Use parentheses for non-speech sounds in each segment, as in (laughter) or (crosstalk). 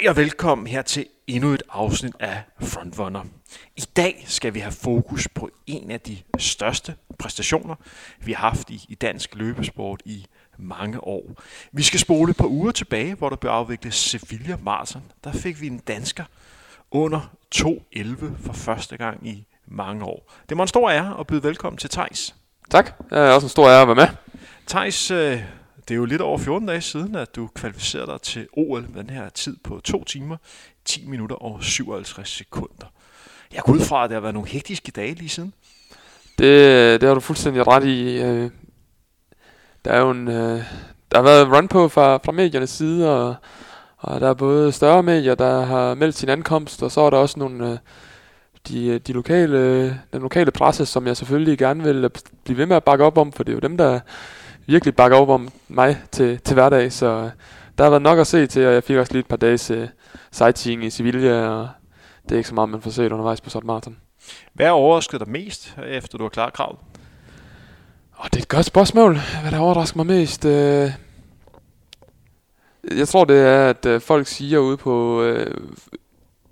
Goddag og velkommen her til endnu et afsnit af Frontrunner. I dag skal vi have fokus på en af de største præstationer, vi har haft i, i dansk løbesport i mange år. Vi skal spole på uger tilbage, hvor der blev afviklet Sevilla Marathon. Der fik vi en dansker under 2.11 for første gang i mange år. Det var en stor ære at byde velkommen til Tejs. Tak. Det er også en stor ære at være med. Thijs, øh, det er jo lidt over 14 dage siden, at du kvalificerede dig til OL med den her tid på 2 timer, 10 minutter og 57 sekunder. Jeg går ud fra, at det har været nogle hektiske dage lige siden. Det, det har du fuldstændig ret i. Øh, der er jo en, øh, der har været run på fra, fra mediernes side, og, og der er både større medier, der har meldt sin ankomst, og så er der også nogle, øh, de, de lokale, den lokale presse, som jeg selvfølgelig gerne vil blive ved med at bakke op om, for det er jo dem, der virkelig bakker op om mig til, til hverdag, så øh, der har været nok at se til, og jeg fik også lige et par dages uh, sightseeing i Sevilla, og det er ikke så meget, man får set undervejs på sådan marathon. Hvad er overrasket dig mest, efter du har klaret kravet? Oh, det er et godt spørgsmål. Hvad der overrasker mig mest? Uh, jeg tror, det er, at uh, folk siger ude på uh,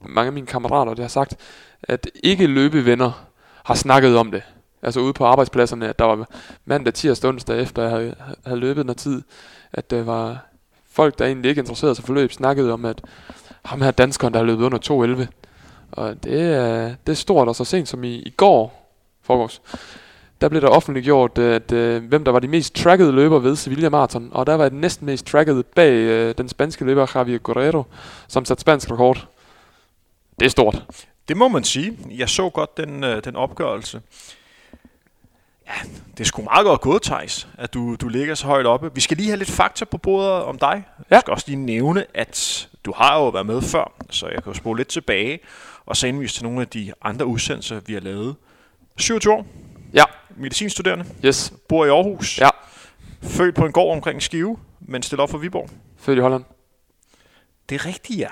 mange af mine kammerater, det har sagt, at ikke løbevenner har snakket om det altså ude på arbejdspladserne, at der var mandag, tirsdag, onsdag efter jeg havde, havde løbet noget tid, at der var folk, der egentlig ikke interesserede sig for løb, snakkede om, at ham her danskeren, der har løbet under 2.11. Og det er, det er stort, og så sent som i, i går, forgårs, der blev der offentliggjort, at, at, hvem der var de mest trackede løber ved Sevilla Marathon, og der var den næsten mest trackede bag uh, den spanske løber Javier Guerrero, som satte spansk rekord. Det er stort. Det må man sige. Jeg så godt den, øh, den opgørelse. Ja, det er sgu meget godt gået, Thijs, at du, du ligger så højt oppe. Vi skal lige have lidt fakta på bordet om dig. Ja. Jeg skal også lige nævne, at du har jo været med før, så jeg kan jo spole lidt tilbage og så indvise til nogle af de andre udsendelser, vi har lavet. 27 år. Ja. Medicinstuderende. Yes. Bor i Aarhus. Ja. Født på en gård omkring Skive, men stiller op for Viborg. Født i Holland. Det er rigtigt, ja.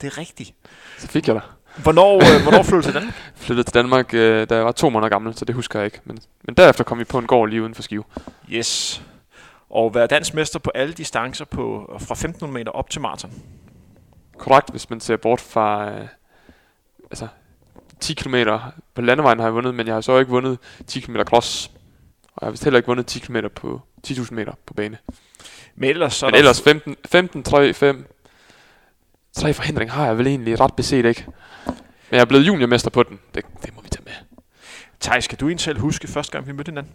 Det er rigtigt. Så fik jeg dig. Hvornår, øh, hvornår flyttede du til Danmark? (laughs) flyttede til Danmark, øh, da jeg var to måneder gammel, så det husker jeg ikke. Men, men derefter kom vi på en gård lige uden for Skive. Yes. Og være dansk mester på alle distancer på, fra 1500 meter op til maraton. Korrekt, hvis man ser bort fra... Øh, altså, 10 km på landevejen har jeg vundet, men jeg har så ikke vundet 10 km cross. Og jeg har vist heller ikke vundet 10 km på 10.000 meter på bane. Men ellers, så men ellers 15, 15, 3, 5, tre forhindring har jeg vel egentlig ret beset ikke. Men jeg er blevet juniormester på den. Det, det må vi tage med. Thijs, kan du egentlig selv huske første gang, vi mødte hinanden?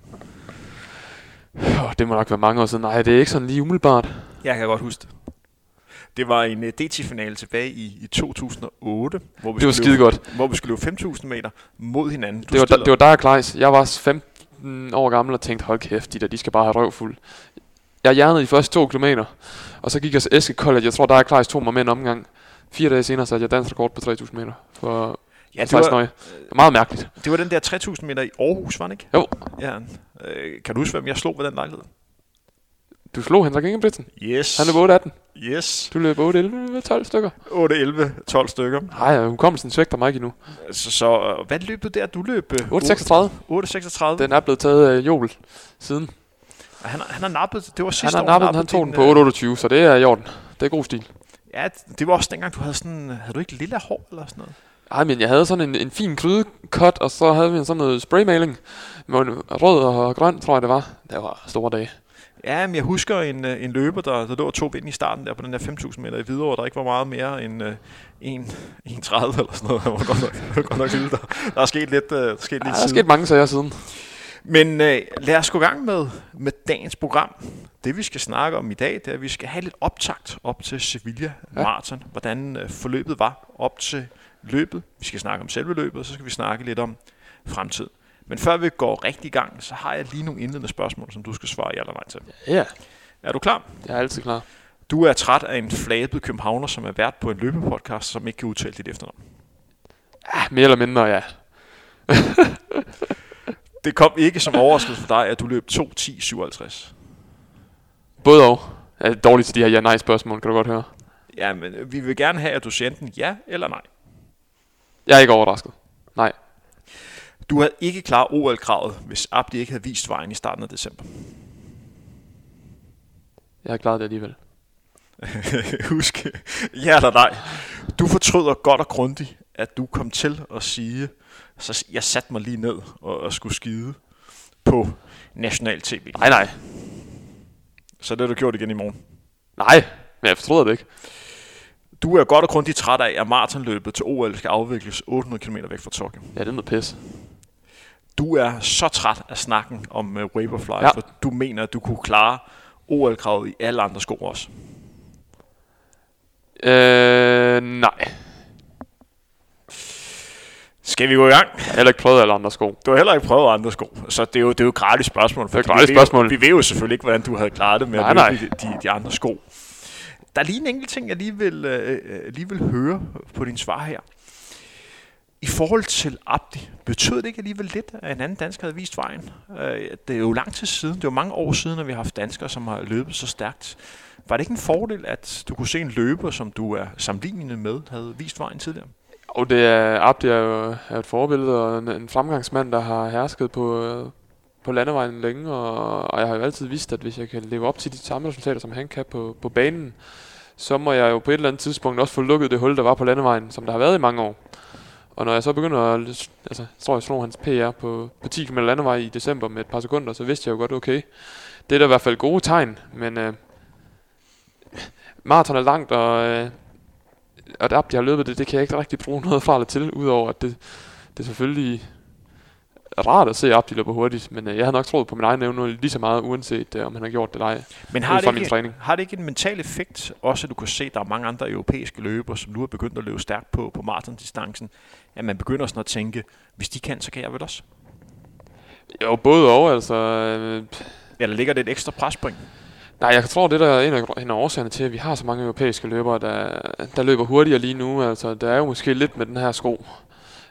Oh, det må nok være mange år siden. Nej, det er ikke sådan lige umiddelbart. Jeg kan godt huske det. Det var en uh, DT-finale tilbage i, i 2008. Hvor vi det var skide godt. Hvor vi skulle løbe 5.000 meter mod hinanden. Du det, var, da, det var dig og Kleis. Jeg var 15 år gammel og tænkte, hold kæft, de der, de skal bare have røvfuld. Jeg hjernede de første to kilometer, og så gik jeg til Eske College. Jeg tror, der er Kleis tog mig med en omgang. Fire dage senere satte jeg dansk rekord på 3.000 meter for ja, det var, var meget mærkeligt. Det var den der 3.000 meter i Aarhus, var det ikke? Jo. Ja. Øh, kan du huske, hvem jeg slog ved den lejlighed? Du slog Henrik Ingebrigtsen? Yes. Han er 18. Yes. Du løb 8-11, 12 stykker? 8-11, 12 stykker. Nej, hukommelsen svigter mig ikke endnu. Så, så hvad løb du der? Du løb... 8-36. 8-36. Den er blevet taget af Jobel siden. Han, han har nappet, det var sidste Han har nappet, år, han tog den på 8-28, så det er i orden. Det er god stil. Ja, det var også dengang, du havde sådan... Havde du ikke lille hår eller sådan noget? Nej, men jeg havde sådan en, en fin krydecut, og så havde vi sådan noget spraymaling. Med rød og grøn, tror jeg det var. Det var store dage. Ja, men jeg husker en, øh, en løber, der, der lå to vind i starten der på den der 5.000 meter i Hvidovre, der ikke var meget mere end 1, 1,30 eller sådan noget. (laughs) Det var godt nok, godt nok. Der, der er sket lidt, uh, der er sket lidt ja, der er sket mange sager siden. Men uh, lad os gå i gang med, med dagens program. Det vi skal snakke om i dag, det er, at vi skal have lidt optakt op til Sevilla Marathon. Ja. Hvordan uh, forløbet var op til løbet. Vi skal snakke om selve løbet, og så skal vi snakke lidt om fremtiden. Men før vi går rigtig i gang, så har jeg lige nogle indledende spørgsmål, som du skal svare ja eller nej til. Ja. Er du klar? Jeg er altid klar. Du er træt af en flabet københavner, som er vært på en løbepodcast, som ikke kan udtale dit efternavn. Ja, mere eller mindre, ja. (laughs) det kom ikke som overraskelse for dig, at du løb 2.10.57. Både og. Er dårligt til de her ja-nej-spørgsmål, kan du godt høre. Ja, men vi vil gerne have, at du siger enten ja eller nej. Jeg er ikke overrasket. Nej. Du havde ikke klaret OL-kravet, hvis Abdi ikke havde vist vejen i starten af december. Jeg har klaret det alligevel. (laughs) Husk, ja eller nej. Du fortryder godt og grundigt, at du kom til at sige, så jeg satte mig lige ned og, og skulle skide på national tv. Nej, nej. Så det har du gjort igen i morgen. Nej, men jeg fortryder det ikke. Du er godt og grundigt træt af, at maratonløbet til OL skal afvikles 800 km væk fra Tokyo. Ja, det er noget pis. Du er så træt af snakken om uh, Vaporfly. Ja. for du mener, at du kunne klare OL-kravet i alle andre sko også. Øh, nej. Skal vi gå i gang? Jeg har heller ikke prøvet alle andre sko. Du har heller ikke prøvet andre sko, så det er jo, det er jo et gratis spørgsmål. For Det er gratis vi ved jo- spørgsmål. Vi ved jo selvfølgelig ikke, hvordan du havde klaret det med Nej, at nej. i de, de andre sko. Der er lige en enkelt ting, jeg lige vil, øh, øh, lige vil høre på din svar her. I forhold til Abdi, betød det ikke alligevel lidt, at en anden dansker havde vist vejen? Øh, det er jo lang tid siden, det er jo mange år siden, at vi har haft danskere, som har løbet så stærkt. Var det ikke en fordel, at du kunne se en løber, som du er sammenlignende med, havde vist vejen tidligere? Og det er, Abdi er jo er et forbillede og en, en fremgangsmand, der har hersket på, øh, på landevejen længe, og, og jeg har jo altid vidst, at hvis jeg kan leve op til de samme resultater, som han kan på, på banen, så må jeg jo på et eller andet tidspunkt også få lukket det hul, der var på landevejen, som der har været i mange år. Og når jeg så begynder at, altså, tror jeg slog hans PR på, på 10 km landevej i december med et par sekunder, så vidste jeg jo godt, okay, det er da i hvert fald gode tegn, men øh, maraton er langt, og, øh, og det Abdi har løbet det, det kan jeg ikke rigtig bruge noget eller til, udover at det, det er selvfølgelig rart at se Abdi løbe hurtigt, men øh, jeg havde nok troet på min egen evne lige så meget, uanset øh, om han har gjort det eller ej. Men har det, min ikke, træning. har det ikke en mental effekt, også at du kan se, at der er mange andre europæiske løbere, som nu er begyndt at løbe stærkt på, på maratondistancen, at man begynder sådan at tænke, hvis de kan, så kan jeg vel også? Jo, både og, altså... Øh, Eller ligger det et ekstra prespoint? Nej, jeg tror, det der er en af, en af årsagerne til, at vi har så mange europæiske løbere, der, der løber hurtigere lige nu. Altså, der er jo måske lidt med den her sko.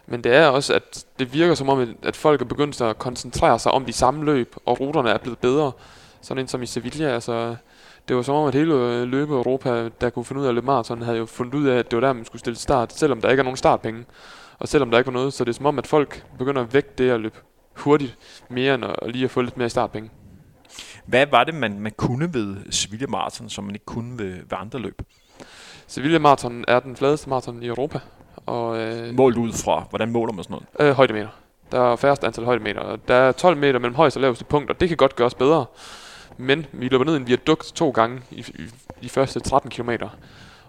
Men det er også, at det virker som om, at- folk er begyndt at koncentrere sig om de samme løb, og ruterne er blevet bedre. Sådan en som i Sevilla, altså... Det var som om, at hele øh, løbe Europa, der kunne finde ud af at løbe maraton, havde jo fundet ud af, at det var der, man skulle stille start, selvom der ikke er nogen startpenge. Og selvom der ikke var noget, så det er som om, at folk begynder at vægte det at løbe hurtigt mere end at lige at få lidt mere startpenge. Hvad var det, man, man kunne ved Sevilla Marathon, som man ikke kunne ved, ved andre løb? Sevilla Marathon er den fladeste maraton i Europa, og øh, Målt ud fra, hvordan måler man sådan noget? øh, højdemeter. Der er færrest antal højdemeter. Der er 12 meter mellem højeste og laveste punkt, og det kan godt gøres bedre. Men vi løber ned i en viadukt to gange i, i de første 13 km.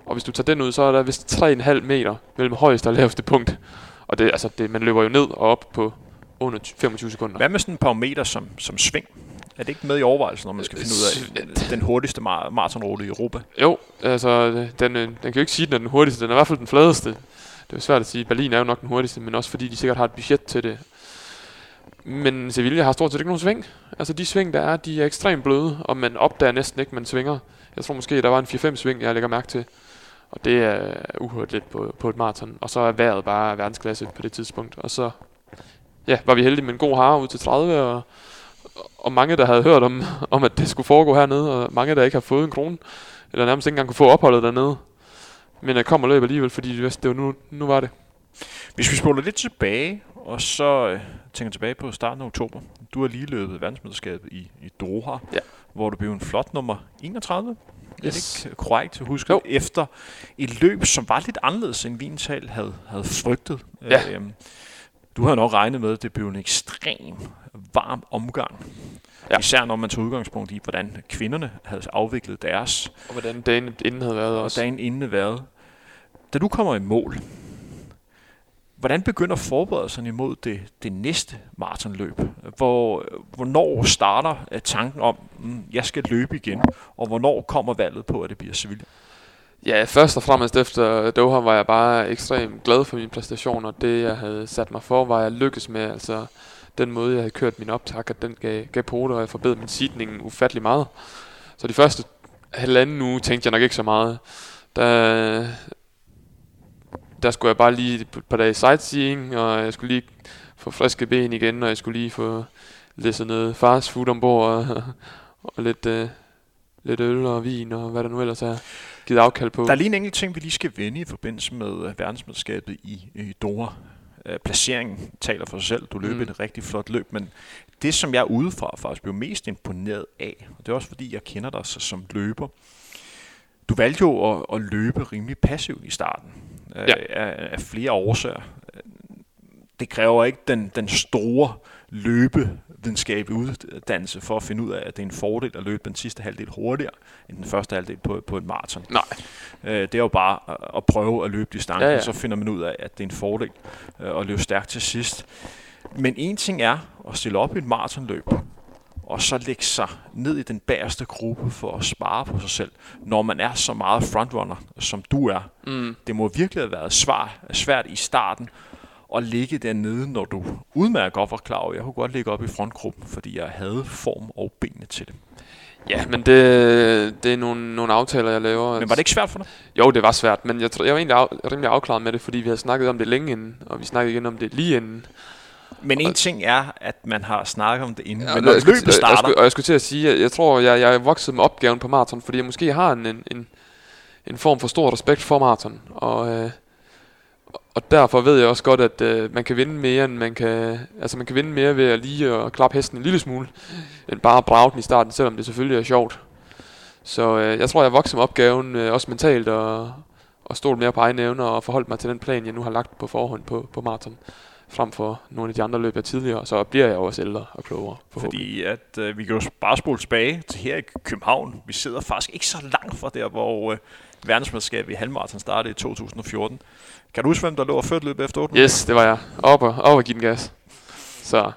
Og hvis du tager den ud, så er der vist 3,5 meter mellem højeste og laveste punkt. Og det, altså, det, man løber jo ned og op på under 25 sekunder. Hvad med sådan et par meter som, som sving? Er det ikke med i overvejelsen, når man skal finde ud af øh, den hurtigste mar- maratonrute i Europa? Jo, altså, den, øh, den kan jo ikke sige, at den er den hurtigste. Den er i hvert fald den fladeste. Det er svært at sige. Berlin er jo nok den hurtigste, men også fordi de sikkert har et budget til det. Men Sevilla har stort set ikke nogen sving. Altså de sving, der er, de er ekstremt bløde, og man opdager næsten ikke, man svinger. Jeg tror måske, der var en 4-5 sving, jeg lægger mærke til. Og det er uhørt lidt på, på et maraton. Og så er vejret bare verdensklasse på det tidspunkt. Og så ja, var vi heldige med en god hare ud til 30, og, og mange, der havde hørt om, (laughs) om, at det skulle foregå hernede, og mange, der ikke har fået en krone, eller nærmest ikke engang kunne få opholdet dernede. Men jeg kom og løb alligevel, fordi det var nu, nu var det. Hvis vi spoler lidt tilbage, og så øh, tænker tilbage på starten af oktober. Du har lige løbet verdensmesterskabet i, i Doha, Ja. hvor du blev en flot nummer 31. Yes. Er det ikke korrekt at huske? Jo. Efter et løb, som var lidt anderledes, end Vintal havde, havde frygtet. Ja. Øhm, du havde nok regnet med, at det blev en ekstrem varm omgang. Ja. Især når man tog udgangspunkt i, hvordan kvinderne havde afviklet deres, Og hvordan dagen inden havde været og også. dagen inden været. Da du kommer i mål, hvordan begynder forberedelserne imod det, det næste maratonløb? Hvor, hvornår starter tanken om, mm, jeg skal løbe igen, og hvornår kommer valget på, at det bliver Sevilla? Ja, først og fremmest efter Doha var jeg bare ekstremt glad for min præstation, og det jeg havde sat mig for, var jeg lykkes med. Altså den måde, jeg havde kørt min optak, at den gav, gav pote, og jeg forbedrede min sidning ufattelig meget. Så de første halvanden uge tænkte jeg nok ikke så meget. Der, der skulle jeg bare lige et par dage sightseeing, og jeg skulle lige få friske ben igen, og jeg skulle lige få læsset noget fast food ombord, og, og lidt, øh, lidt øl og vin, og hvad der nu ellers er givet afkald på. Der er lige en enkelt ting, vi lige skal vende i forbindelse med øh, verdensmesterskabet i, i Doha. Øh, placeringen taler for sig selv. Du løb mm. Et rigtig flot løb, men det, som jeg udefra faktisk blev mest imponeret af, og det er også fordi, jeg kender dig så som løber, Du valgte jo at, at løbe rimelig passivt i starten øh, Ja. af, af flere årsager. Det kræver ikke den, den store løbevidenskabelige uddannelse for at finde ud af, at det er en fordel at løbe den sidste halvdel hurtigere end den første halvdel på, på et maraton. Nej. Øh, det er jo bare at- prøve at løbe distancen, Ja, ja, ja. ja. så finder man ud af, at det er en fordel øh, at løbe stærkt til sidst. Men en ting er at stille op i et maratonløb, og så lægge sig ned i den bagerste gruppe for at spare på sig selv, når man er så meget frontrunner, som du er. Mm. Det må virkelig have været svar, svært i starten at ligge dernede, når du udmærket godt var klar over, jeg kunne godt ligge op i frontgruppen, fordi jeg havde form og benene til det. Ja, men det, det er nogle, nogle aftaler, jeg laver. Men var det ikke svært for dig? Jo, det var svært, men jeg, jeg var egentlig af, rimelig afklaret med det, fordi vi havde snakket om det længe inden, og vi snakkede igen om det lige inden. Men en ting er, at man har snakket om det inden, Ja, men når jeg skulle- løbet Jeg, starter, skulle, og jeg skulle til at sige, at jeg tror, jeg, jeg er vokset med opgaven på maraton, fordi jeg måske har en, en, en, en form for stor respekt for maraton. Og, øh, og derfor ved jeg også godt, at øh, man kan vinde mere, end man kan, altså man kan vinde mere ved at lige at klappe hesten en lille smule, end bare at brage den i starten, selvom det selvfølgelig er sjovt. Så øh, jeg tror, jeg vokser med opgaven, øh, også mentalt, og, og stolt mere på egne evner, og forholdt mig til den plan, jeg nu har lagt på forhånd på, på maraton frem for nogle af de andre løb, jeg tidligere, så bliver jeg også ældre og klogere. fordi at øh, vi kan jo bare spole tilbage til her i København. Vi sidder faktisk ikke så langt fra der, hvor øh, verdensmesterskabet i halvmarathon startede i 2014. Kan du huske, hvem der lå og førte løbet efter 8 Yes, det var jeg. Op og, op og give den gas. Så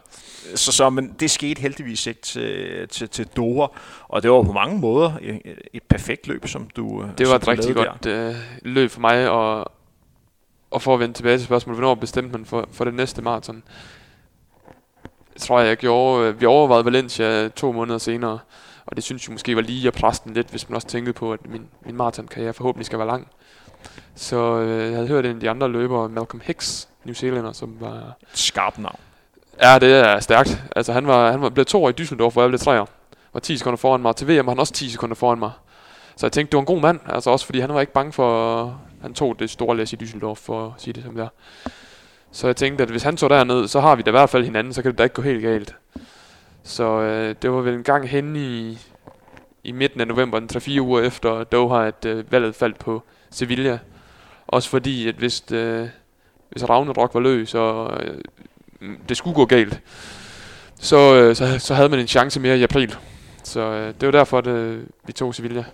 Så, så, men det skete heldigvis ikke til, til, til Doha, og det var på mange måder et, et perfekt løb, som du det som var et rigtig godt øh, løb for mig, og, og for at vende tilbage til spørgsmålet, hvornår bestemte man for, for det næste maraton? Jeg tror, jeg gjorde, øh, vi overvejede Valencia to måneder senere, og det synes jeg måske var lige at presse den lidt, hvis man også tænkte på, at min, min maratonkarriere forhåbentlig skal være lang. Så øh, jeg havde hørt en af de andre løbere, Malcolm Hicks, New Zealander, som var Der. Skarp navn. Ja, det er stærkt. Altså, han var, han var blevet to i Düsseldorf, hvor jeg blev treer. Var 10 sekunder foran mig. Til VM var han også 10 sekunder foran mig. Så jeg tænkte, det var en god mand. Altså også fordi han var ikke bange for... Han tog det store læs i Düsseldorf, for at sige det som det er. Så jeg tænkte, at hvis han tog derned, så har vi da i hvert fald hinanden, så kan det da ikke gå helt galt. Så øh, det var vel en gang hen i, i midten af november, en 3-4 uger efter Doha, at øh, valget faldt på Sevilla. Også fordi, at hvis, øh, hvis Ragnarok var løs, og øh, det skulle gå galt, så, øh, så, så havde man en chance mere i april. Så øh, det var derfor, at øh, vi tog Sevilla.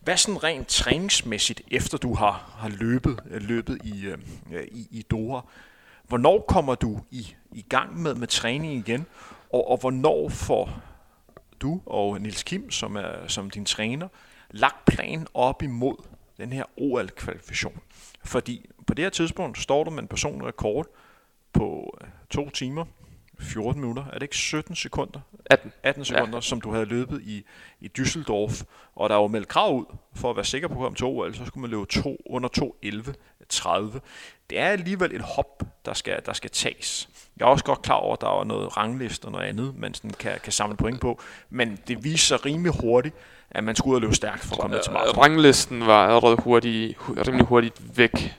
Hvad sådan rent træningsmæssigt, efter du har, har løbet, øh, løbet i, øh, i, i Doha, hvornår kommer du i, i gang med, med træning igen, og, og hvornår får du og Nils Kim, som er som din træner, lagt plan op imod den her OL-kvalifikation? Fordi på det her tidspunkt står du med en personlig rekord på øh, to timer, 14 minutter, er det ikke 17 sekunder? 18. 18 sekunder, ja. som du havde løbet i, i Düsseldorf, og der var meldt krav ud, for at være sikker på at komme til OL, så skulle man løbe to, under 2.11.30. Det er alligevel et hop, der skal, der skal tages. Jeg er også godt klar over, at der var noget rangliste og noget andet, man sådan kan, kan samle point på, men det viser sig rimelig hurtigt, at man skulle ud og løbe stærkt for at komme til maraton. Ranglisten var allerede hurtigt, hu- rimelig hurtigt væk.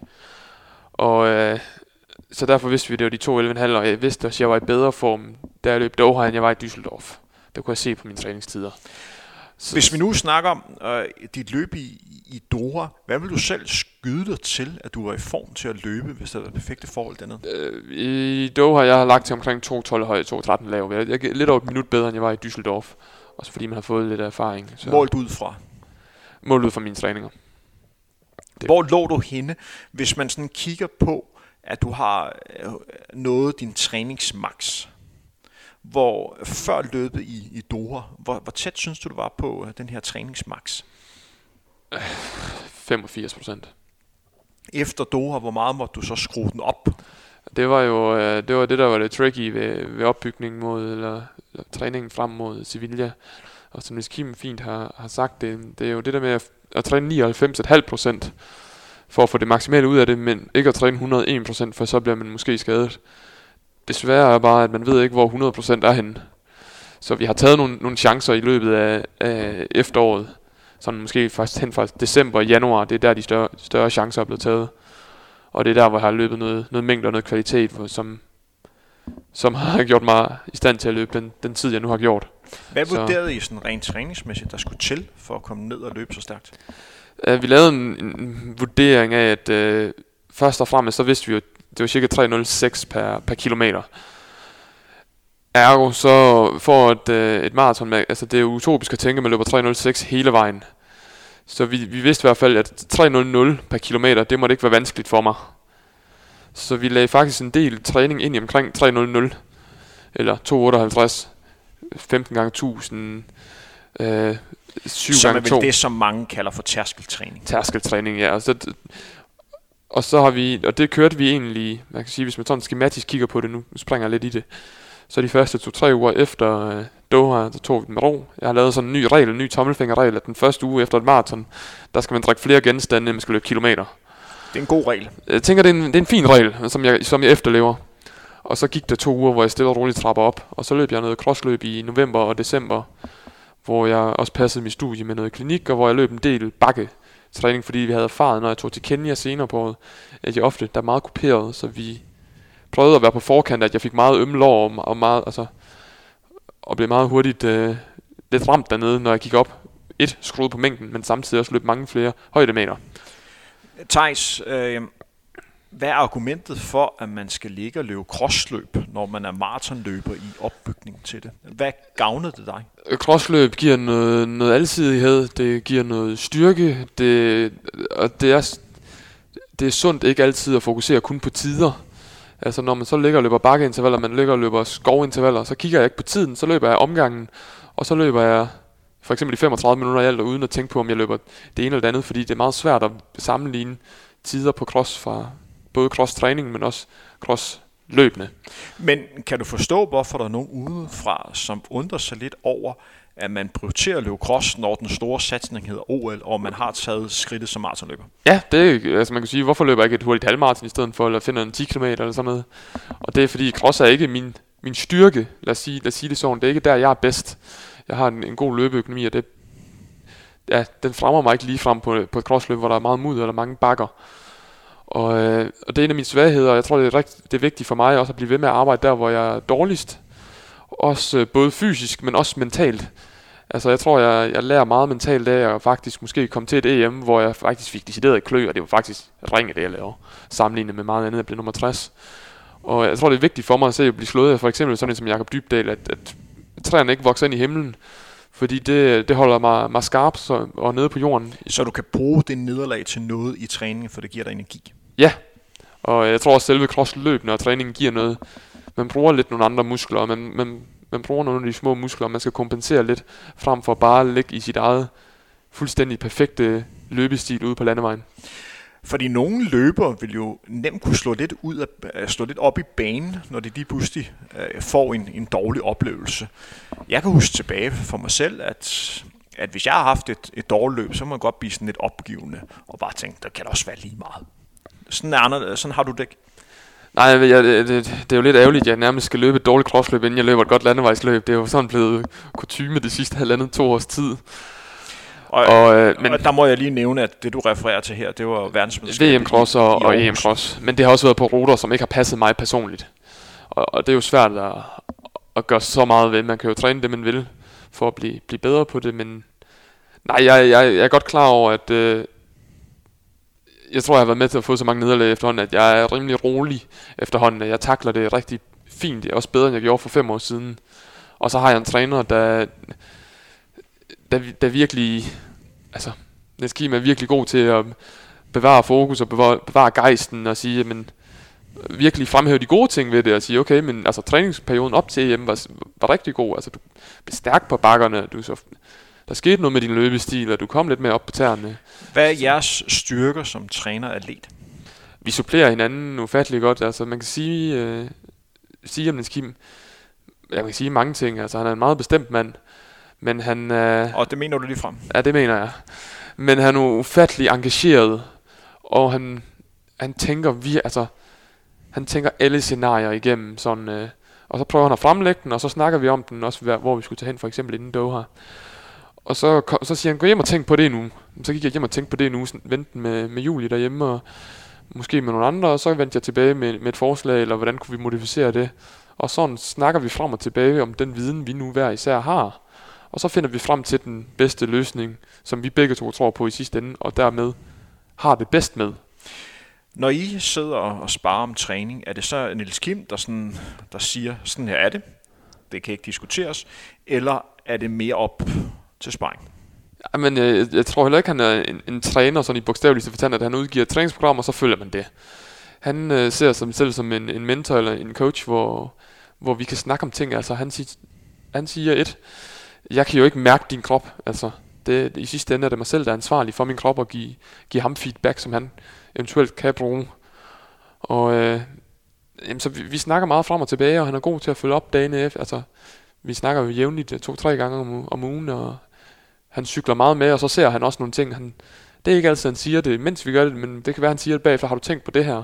Og øh, så derfor vidste vi, at det var de to 11,5, og jeg vidste også, at jeg var i bedre form, da jeg løb Doha, end jeg var i Düsseldorf. Det kunne jeg se på mine træningstider. Så, Hvis vi nu snakker om øh, dit løb i, i Doha, hvad vil du selv skyde dig til, at du var i form til at løbe, hvis der var perfekte forhold dernede? øh, I Doha, jeg har lagt til omkring 2,12 høj, 2,13 lav. Jeg, jeg er lidt over et minut bedre, end jeg var i Düsseldorf. Også fordi man har fået lidt erfaring. Så Målt ud fra. målt ud fra mine træninger. Det- Hvor lå du henne, hvis man sådan kigger på, at du har øh, nået din træningsmax? Hvor før løbet i, i Doha, hvor, hvor tæt synes du, du var på øh, den her træningsmax? 85 procent. Efter Doha, hvor meget måtte du så skrue den op? Det var jo øh, det, var det, der var det tricky ved, ved opbygningen mod, eller, eller træningen frem mod Sevilla. Og som Niels Kim fint har, har sagt, det, det er jo det der med at, at træne 99,5 procent for at få det maksimale ud af det, men ikke at træne 101 procent, for så bliver man måske skadet. Desværre er bare, at man ved ikke, hvor 100 procent er henne. Så vi har taget nogle, nogle chancer i løbet af, af efteråret. Sådan måske faktisk hen fra december og januar, det er der de større, større chancer er blevet taget. Og det er der, hvor jeg har løbet noget, noget mængde og noget kvalitet, hvor, som, som (laughs) har gjort mig i stand til at løbe den, den tid, jeg nu har gjort. Hvad vurderede I sådan rent træningsmæssigt, der skulle til for at komme ned og løbe så stærkt? Uh, vi lavede en, en vurdering af, at uh, først og fremmest, så vidste vi jo, det var cirka 306 per, per kilometer. Ergo, så for et, uh, et maraton, altså det er utopisk at tænke, at man løber 306 hele vejen. Så vi, vi vidste i hvert fald, at 300 per kilometer, det måtte ikke være vanskeligt for mig. Så vi lagde faktisk en del træning ind i omkring 300, eller 258, 15 gange 1000, øh, 7 Som er gange vel 2. det, som mange kalder for tærskeltræning. Tærskeltræning, ja. Og så, og så har vi, og det kørte vi egentlig, man kan sige, hvis man sådan skematisk kigger på det nu, nu springer jeg lidt i det, så de første to-tre uger efter øh, Doha, så tog vi den med ro. Jeg har lavet sådan en ny regel, en ny tommelfingerregel, at den første uge efter et maraton, der skal man drikke flere genstande, end man skal løbe kilometer. Det er en god regel. Jeg tænker, det er en, det er en fin regel, som jeg, som jeg efterlever. Og så gik der to uger, hvor jeg stille og roligt trapper op. Og så løb jeg noget crossløb i november og december, hvor jeg også passede mit studie med noget klinik, og hvor jeg løb en del bakke træning, fordi vi havde erfaret, når jeg tog til Kenya senere på året, at jeg ofte der er meget kuperet, så vi prøvede at være på forkant, at jeg fik meget ømme lår og meget, altså, og blev meget hurtigt øh, lidt ramt dernede, når jeg gik op. Et, skruede på mængden, men samtidig også løb mange flere højdemeter. Thijs, øh, hvad er argumentet for, at man skal ligge og løbe crossløb, når man er maratonløber i opbygning til det? Hvad gavnede det dig? Crossløb giver noget, noget alsidighed, det giver noget styrke, det, og det er, det er sundt ikke altid at fokusere kun på tider. Altså når man så ligger og løber bakkeintervaller, man ligger og løber skovintervaller, så kigger jeg ikke på tiden, så løber jeg omgangen, og så løber jeg for eksempel i 35 minutter i alt, uden at tænke på, om jeg løber det ene eller det andet, fordi det er meget svært at sammenligne tider på cross fra både cross-træning, men også cross-løbende. Men kan du forstå, hvorfor der er nogen udefra, som undrer sig lidt over, at man prioriterer at løbe cross, når den store satsning hedder OL, og man har taget skridtet som maratonløber? Ja, det er, altså man kan sige, hvorfor løber jeg ikke et hurtigt halvmaraton i stedet for, eller finder en 10 km eller sådan noget. Og det er fordi, cross er ikke min, min styrke, lad os, sige, lad os sige det sådan, det er ikke der, jeg er bedst. Jeg har en, en god løbeøkonomi, og det, ja, den fremmer mig ikke lige frem på, på et crossløb, hvor der er meget mudder eller mange bakker. Og, øh, og det er en af mine svagheder, og jeg tror, det er, rigt, det er vigtigt for mig også at blive ved med at arbejde der, hvor jeg er dårligst. Også øh, både fysisk, men også mentalt. Altså jeg tror, jeg, jeg lærer meget mentalt af at faktisk måske komme til et EM, hvor jeg faktisk fik decideret klø, og det var faktisk ringe det, jeg laver, sammenlignet med meget andet, jeg blev nummer 60. Og jeg tror, det er vigtigt for mig at se at blive slået af for eksempel sådan en som Jakob Dybdal, at, at træerne ikke vokser ind i himlen, fordi det, det holder mig, mig skarp så, og nede på jorden. Så du kan bruge det nederlag til noget i træningen, for det giver dig energi? Ja, og jeg tror også, selve crossløbene og træningen giver noget. Man bruger lidt nogle andre muskler, og man, man, man bruger nogle af de små muskler, og man skal kompensere lidt, frem for bare at ligge i sit eget fuldstændig perfekte løbestil ude på landevejen. Fordi nogle løber vil jo nemt kunne slå lidt, ud af, øh, slå lidt op i banen, når de lige pludselig øh, får en, en dårlig oplevelse. Jeg kan huske tilbage for mig selv, at, at hvis jeg har haft et, et dårligt løb, så må man godt blive sådan lidt opgivende, og bare tænke, der kan det også være lige meget. Sådan, er andre, sådan har du det ikke? Nej, jeg, det, det, er jo lidt ærgerligt, at jeg nærmest skal løbe et dårligt crossløb, inden jeg løber et godt landevejsløb. Det er jo sådan blevet kutume de sidste halvandet to års tid. Og, og, øh, men, og der må jeg lige nævne, at det du refererer til her, det var verdensmesterskabet. VM Cross og, og EM Cross. Men det har også været på ruter, som ikke har passet mig personligt. Og, og det er jo svært at, at gøre så meget ved. Man kan jo træne det, man vil, for at blive, blive bedre på det. Men nej, jeg, jeg, jeg er godt klar over, at øh, jeg tror, jeg har været med til at få så mange nederlag efterhånden, at jeg er rimelig rolig efterhånden. Jeg takler det rigtig fint. Det er også bedre, end jeg gjorde for fem år siden. Og så har jeg en træner, der, der, der virkelig, altså, Niels Kim er virkelig god til at bevare fokus og bevare, bevare gejsten og sige, men virkelig fremhæve de gode ting ved det og sige, okay, men altså træningsperioden op til EM var, var rigtig god. Altså du blev stærk på bakkerne, du så, der skete noget med din løbestil, og du kom lidt mere op på tæerne. Hvad er jeres styrker som træner atlet? Vi supplerer hinanden ufattelig godt. Altså man kan sige, øh, sige om Niels Kim, jeg kan sige mange ting. Altså han er en meget bestemt mand. Men han... Øh, og det mener du lige frem? Ja, det mener jeg. Men han er ufattelig engageret, og han, han tænker vi, altså, han tænker alle scenarier igennem, sådan, øh, og så prøver han at fremlægge den, og så snakker vi om den også, hvor vi skulle tage hen, for eksempel inden Doha. Og så, så siger han, gå hjem og tænk på det nu. Så gik jeg hjem og tænkte på det nu, vente med, med Julie derhjemme, og måske med nogle andre, og så vendte jeg tilbage med, med et forslag, eller hvordan kunne vi modificere det. Og sådan snakker vi frem og tilbage om den viden, vi nu hver især har. Og så finder vi frem til den bedste løsning, som vi begge to tror på i sidste ende, og dermed har det bedst med. Når I sidder og sparer om træning, er det så Niels Kim, der, sådan, der siger, sådan her er det, det kan ikke diskuteres, eller er det mere op til sparring? Men jeg, jeg tror heller ikke, han er en, en træner, sådan i bogstaveligste forstand, at han udgiver et træningsprogram, og så følger man det. Han øh, ser sig selv som en, en mentor eller en coach, hvor, hvor vi kan snakke om ting. Altså han, siger, han siger et, jeg kan jo ikke mærke din krop. Altså, det, i sidste ende er det mig selv, der er ansvarlig for min krop, og give, give ham feedback, som han eventuelt kan bruge. Og øh, jamen, så vi, vi snakker meget frem og tilbage, og han er god til at følge op dagen efter. Altså, vi snakker jo jævnligt øh, to-tre gange om, om ugen, og han cykler meget med, og så ser han også nogle ting. Han, det er ikke altid, han siger det, mens vi gør det, men det kan være, han siger det bagefter, har du tænkt på det her?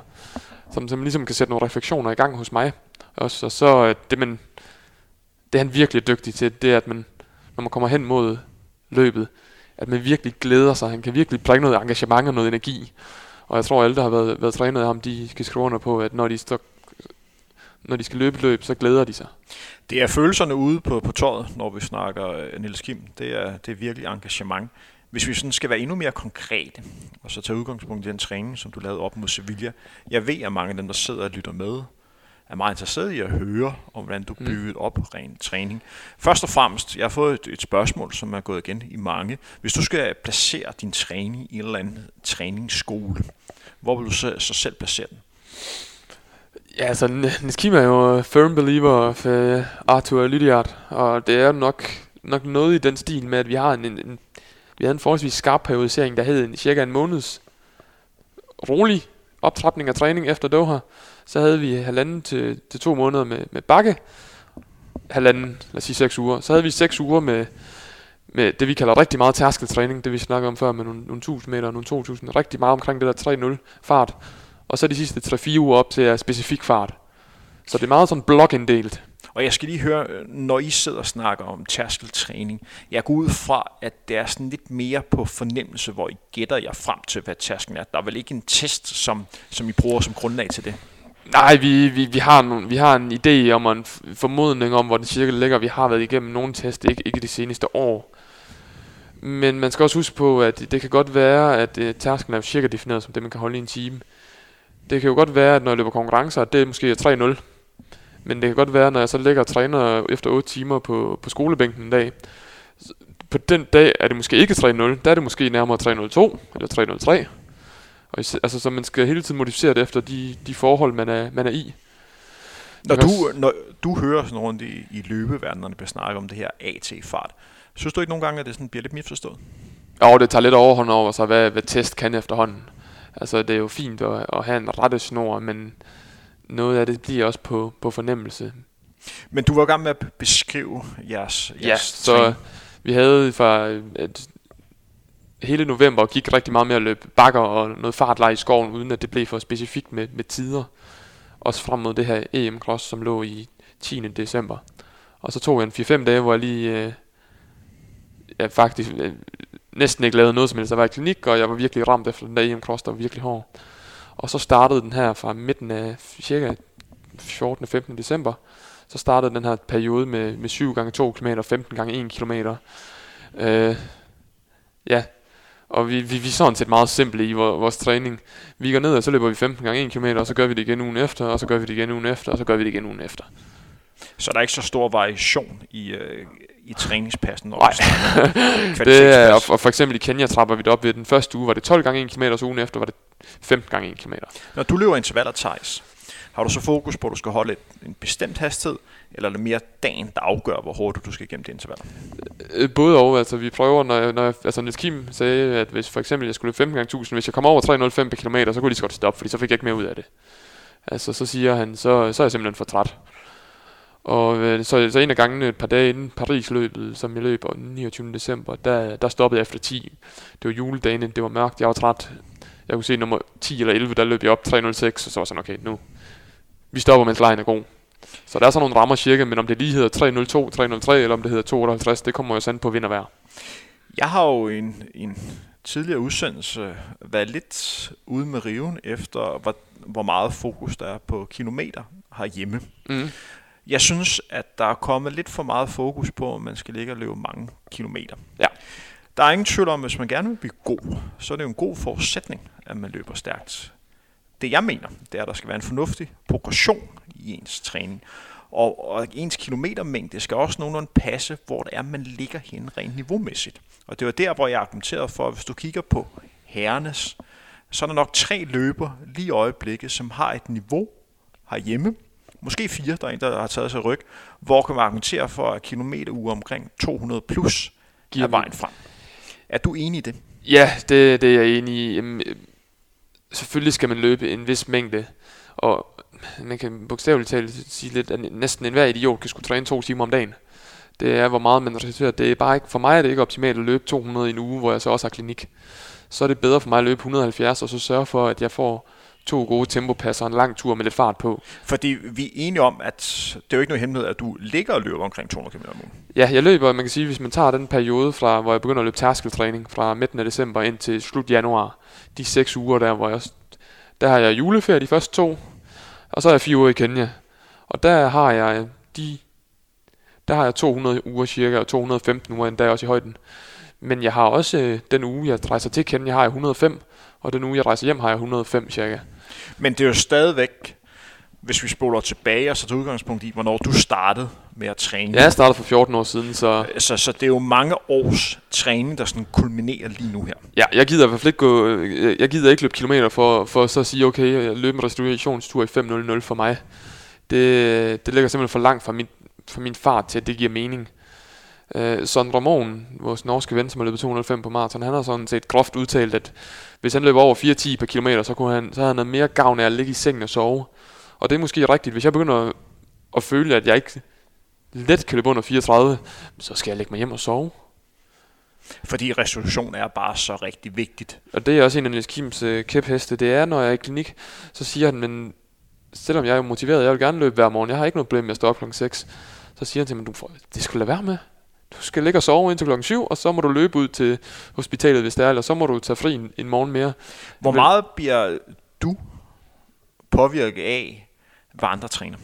Som, som ligesom kan sætte nogle refleksioner i gang hos mig. Også, og så øh, det, man, det er han virkelig dygtig til, det er, at man, når man kommer hen mod løbet, at man virkelig glæder sig. Han kan virkelig bringe noget engagement og noget energi. Og jeg tror, at alle, der har været, været trænet af ham, de skal skrive under på, at når de, står, når de skal løbe løb, så glæder de sig. Det er følelserne ude på, på tøjet, når vi snakker uh, Niels Kim. Det er, det er virkelig engagement. Hvis vi sådan skal være endnu mere konkrete, og så tage udgangspunkt i den træning, som du lavede op mod Sevilla. Jeg ved, at mange af dem, der sidder og lytter med, er meget interesseret i at høre om, hvordan du mm. bygget op ren træning. Først og fremmest, jeg har fået et, et spørgsmål, som er gået igen i mange. Hvis du skal placere din træning i en eller anden træningsskole, hvor vil du så, så selv placere den? Ja, altså, Niels Kim er jo firm believer of uh, Arthur Lydiard, og det er nok, nok noget i den stil med, at vi har en, en, en vi havde en forholdsvis skarp periodisering, der hed en, cirka en måneds rolig optrapning af træning efter Doha. Så havde vi halvanden til, til to måneder med, med bakke. Halvanden, lad os sige seks uger. Så havde vi seks uger med, med det, vi kalder rigtig meget tærskeltræning. Det vi snakkede om før med nogle, nogle 1000 meter og nogle 2000. Rigtig meget omkring det der 3-0 fart. Og så de sidste 3-4 uger op til specifik fart. Så det er meget sådan blokinddelt. Og jeg skal lige høre, når I sidder og snakker om tærskeltræning, jeg går ud fra, at det er sådan lidt mere på fornemmelse, hvor I gætter jer frem til, hvad tærskelen er. Der er vel ikke en test, som, som I bruger som grundlag til det? Nej, vi, vi, vi, har nogle, vi har en idé om en formodning om, hvor den cirka ligger. Vi har været igennem nogle test, ikke, ikke de seneste år. Men man skal også huske på, at det kan godt være, at tærskelen er cirka defineret som det, man kan holde i en time. Det kan jo godt være, at når jeg løber konkurrencer, at det måske er 3-0. Men det kan godt være, når jeg så ligger og træner efter 8 timer på, på skolebænken en dag, på den dag er det måske ikke 3-0, der er det måske nærmere 3-0-2 eller 3-0-3. Og altså, så man skal hele tiden modificere det efter de, de forhold, man er, man er i. Når du, når du hører sådan rundt i, i løbeverdenen, når det bliver snakket om det her AT-fart, synes du ikke nogle gange, at det sådan bliver lidt mere forstået? Jo, det tager lidt overhånd over sig, hvad, hvad test kan efterhånden. Altså, det er jo fint at, at have en rette snor, men noget af det bliver også på, på fornemmelse. Men du var i gang med at beskrive jeres, jeres Ja, så træning. vi havde fra at hele november gik rigtig meget med at løbe bakker og noget fartleje i skoven, uden at det blev for specifikt med, med tider. Også frem mod det her EM-cross, som lå i 10. december. Og så tog jeg en 4-5 dage, hvor jeg lige... Øh, jeg faktisk øh, næsten ikke lavede noget som helst. Der var i klinik, og jeg var virkelig ramt efter den der EM-cross, der var virkelig hård. Og så startede den her fra midten af cirka 14. 15. december. Så startede den her periode med, med 7 gange 2 km, og 15 gange 1 km. Øh, ja, og vi, vi, vi er sådan set meget simple i vores, vores træning. Vi går ned, og så løber vi 15 gange 1 km, og så gør vi det igen ugen efter, og så gør vi det igen ugen efter, og så gør vi det igen ugen efter. Så der er ikke så stor variation i, øh, i træningspassen? Nej, (laughs) det er, og, og for eksempel i Kenya trapper vi det op ved den første uge, var det 12 gange 1 km, og så ugen efter var det 15 gange 1 km. Når du løber intervaller, Thijs, har du så fokus på, at du skal holde et, en bestemt hastighed, eller er det mere dagen, der afgør, hvor hurtigt du skal igennem det intervaller? Øh, både og. Altså, vi prøver, når, når altså Niels Kim sagde, at hvis for eksempel jeg skulle løbe 15 gange 1000, hvis jeg kommer over 305 km, så kunne de godt stoppe, fordi så fik jeg ikke mere ud af det. Altså, så siger han, så, så er jeg simpelthen for træt. Og øh, så, så en af gangene, et par dage inden Paris-løbet, som jeg løber 29. december, der, der stoppede jeg efter 10. Det var juledagen, det var mørkt, jeg var træt. Jeg kunne se nummer 10 eller 11, der løb jeg op 306, og så var sådan, okay, nu, vi stopper, mens lejen er god. Så der er sådan nogle rammer cirka, men om det lige hedder 302, 303, eller om det hedder 258, det kommer jo sandt på vind og vejr. Jeg har jo en, en tidligere udsendelse været lidt ude med riven efter, hvor, hvor meget fokus der er på kilometer herhjemme. Mm. Jeg synes, at der er kommet lidt for meget fokus på, at man skal ligge og løbe mange kilometer. Ja. Der er ingen tvivl om, at hvis man gerne vil blive god, så er det jo en god forudsætning, at man løber stærkt. Det jeg mener, det er, at der skal være en fornuftig progression i ens træning. Og, og ens kilometermængde skal også nogenlunde passe, hvor det er, man ligger hen rent niveaumæssigt. Og det var der, hvor jeg argumenterede for, at hvis du kigger på herrenes, så er der nok tre løber lige i øjeblikket, som har et niveau herhjemme. Måske fire, der er en, der har taget sig ryg, hvor kan man argumentere for, at kilometeruge omkring 200 plus Giver er vejen frem. Er du enig i det? Ja, det, det er jeg enig i. Jamen, øh, selvfølgelig skal man løbe en vis mængde, og man kan bogstaveligt talt sige lidt, at næsten enhver idiot kan skulle træne to timer om dagen. Det er, hvor meget man reducerer. Det er bare ikke, for mig er det ikke optimalt at løbe 200 i en uge, hvor jeg så også har klinik. Så er det bedre for mig at løbe 170, og så sørge for, at jeg får to gode tempopasser og en lang tur med lidt fart på. Fordi vi er enige om, at det er jo ikke noget hemmelighed, at du ligger og løber omkring 200 km om ugen. Ja, jeg løber, man kan sige, hvis man tager den periode, fra, hvor jeg begynder at løbe tærskeltræning, fra midten af december ind til slut januar, de seks uger der, hvor jeg, der har jeg juleferie de første to, og så er jeg fire uger i Kenya. Og der har jeg de der har jeg 200 uger cirka, og 215 uger endda også i højden. Men jeg har også øh, den uge, jeg rejser til Kenya, har jeg 105, og den uge, jeg rejser hjem, har jeg 105 cirka. Men det er jo stadigvæk, hvis vi spoler tilbage og så til udgangspunkt i, hvornår du startede med at træne. Ja, jeg startede for 14 år siden, så... Så, så det er jo mange års træning, der sådan kulminerer lige nu her. Ja, jeg gider i hvert fald ikke gå... øh, Jeg gider ikke løbe kilometer for, for så at sige, okay, jeg løber en restaurationstur i 5.00 for mig. Det, det ligger simpelthen for langt fra min, fra min fart til, at det giver mening. Uh, Son Ramon, vores norske ven, som har løbet 205 på maraton, han har sådan set groft udtalt, at hvis han løber over 4.10 per kilometer, så, kunne han, så havde han noget mere gavn af at ligge i sengen og sove. Og det er måske rigtigt. Hvis jeg begynder at, at føle, at jeg ikke let kan løbe under 34, så skal jeg lægge mig hjem og sove. Fordi restitution er bare så rigtig vigtigt. Og det er også en af Niels Kims øh, kæpheste. Det er, når jeg er i klinik, så siger han, men selvom jeg er motiveret, jeg vil gerne løbe hver morgen, jeg har ikke noget problem med at stå op klokken 6, så siger han til mig, du får, det skal du lade være med. Du skal ligge og sove indtil klokken 7, og så må du løbe ud til hospitalet, hvis det er, eller så må du tage fri en, en morgen mere. Hvor meget bliver du påvirket af, hvad andre træner?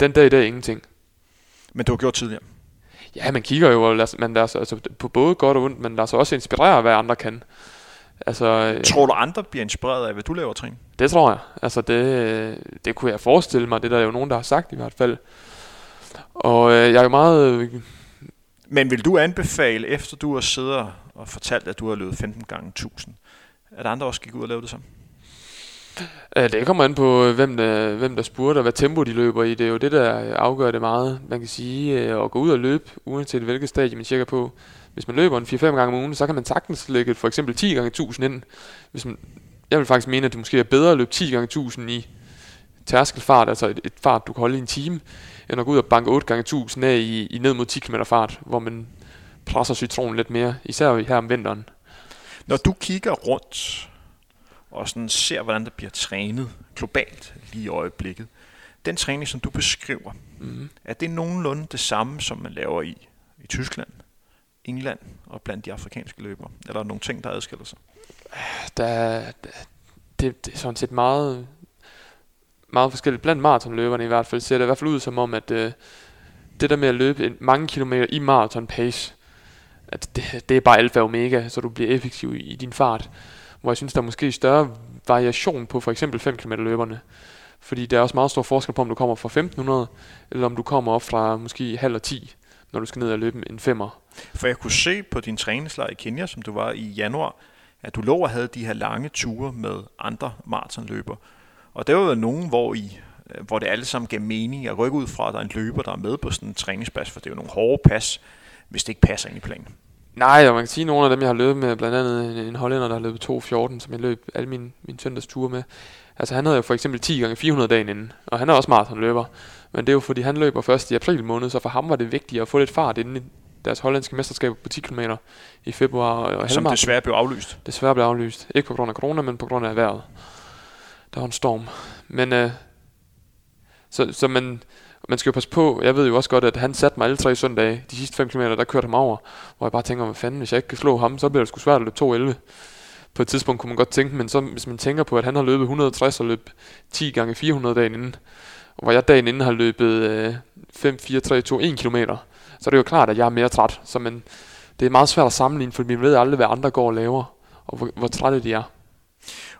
Den dag i dag ingenting. Men du har gjort tidligere. Ja, man kigger jo, og lader, man lader sig, altså, på både godt og ondt, men lader sig også inspirere af, hvad andre kan. Altså, øh, Tror du, andre bliver inspireret af, hvad du laver træning? Det tror jeg. Altså det, det kunne jeg forestille mig. Det der er jo nogen, der har sagt i hvert fald. Og øh, jeg er jo meget... Men vil du anbefale, efter du har siddet og fortalt, at du har løbet 15 gange 1000, at andre også gik ud og lavede det samme? det kommer an på, øh, hvem der, hvem der spurgte, og hvad tempo de løber i. Det er jo det, der afgør det meget. Man kan sige, øh, at gå ud og løbe, uanset hvilket stadie man tjekker på. Hvis man løber en 4-5 gange om ugen, så kan man sagtens lægge for eksempel 10 gange 1000 ind. Hvis man, jeg vil faktisk mene, at det måske er bedre at løbe 10 gange 1000 i tærskelfart, altså et, et fart, du kan holde i en time, end at gå ud og banke 8 gange 1000 af i, i ned mod 10 km fart, hvor man presser citronen lidt mere, især her om vinteren. Når du kigger rundt og sådan ser, hvordan der bliver trænet globalt lige i øjeblikket, den træning, som du beskriver, Mm. er det nogenlunde det samme, som man laver i, i Tyskland, England og blandt de afrikanske løbere? Eller er der nogle ting, der adskiller sig? Der, der, det, det er sådan set meget, meget forskelligt. Blandt maratonløberne i hvert fald ser det i hvert fald ud som om, at øh, det der med at løbe en, mange kilometer i maraton pace, at det, det er bare alfa og omega, så du bliver effektiv i, i din fart. Hvor jeg synes, der er måske større variation på for eksempel 5 km løberne. Fordi der er også meget stor forskel på, om du kommer fra 1500, eller om du kommer op fra måske halv og 10, når du skal ned og løbe en femmer. For jeg kunne se på din træningslejr i Kenya, som du var i januar, at du lå og havde de her lange ture med andre maratonløbere. Og der var jo nogen, hvor, I, øh, hvor det alle sammen gav mening at rykke ud fra, at der er en løber, der er med på sådan en træningspas, for det er jo nogle hårde pas, hvis det ikke passer ind i planen. Nej, og man kan sige, at nogle af dem, jeg har løbet med, blandt andet en, en hollænder, der har løbet 2.14, som jeg løb alle mine, mine søndagsture med. Altså han havde jo for eksempel 10 gange 400 dagen inden, og han er også maratonløber. Men det er jo fordi, han løber først i april måned, så for ham var det vigtigt at få lidt fart inden i deres hollandske mesterskab på 10 km i februar. Og Som halvmaraton. desværre blev aflyst. desværre blev aflyst. Ikke på grund af corona, men på grund af vejret. Der var en storm. Men øh, så, så man, man skal jo passe på. Jeg ved jo også godt, at han satte mig alle tre søndage. De sidste 5 km, der kørte ham over. Hvor jeg bare tænker, hvad fanden, hvis jeg ikke kan slå ham, så bliver det sgu svært at løbe 2.11. På et tidspunkt kunne man godt tænke, men så, hvis man tænker på, at han har løbet 160 og løb 10 gange 400 dagen inden, hvor jeg dagen inden har løbet øh, 5, 4, 3, 2, 1 km, så er det jo klart, at jeg er mere træt. Så man, det er meget svært at sammenligne, for vi ved aldrig, hvad andre går og laver, og hvor, hvor trætte de er.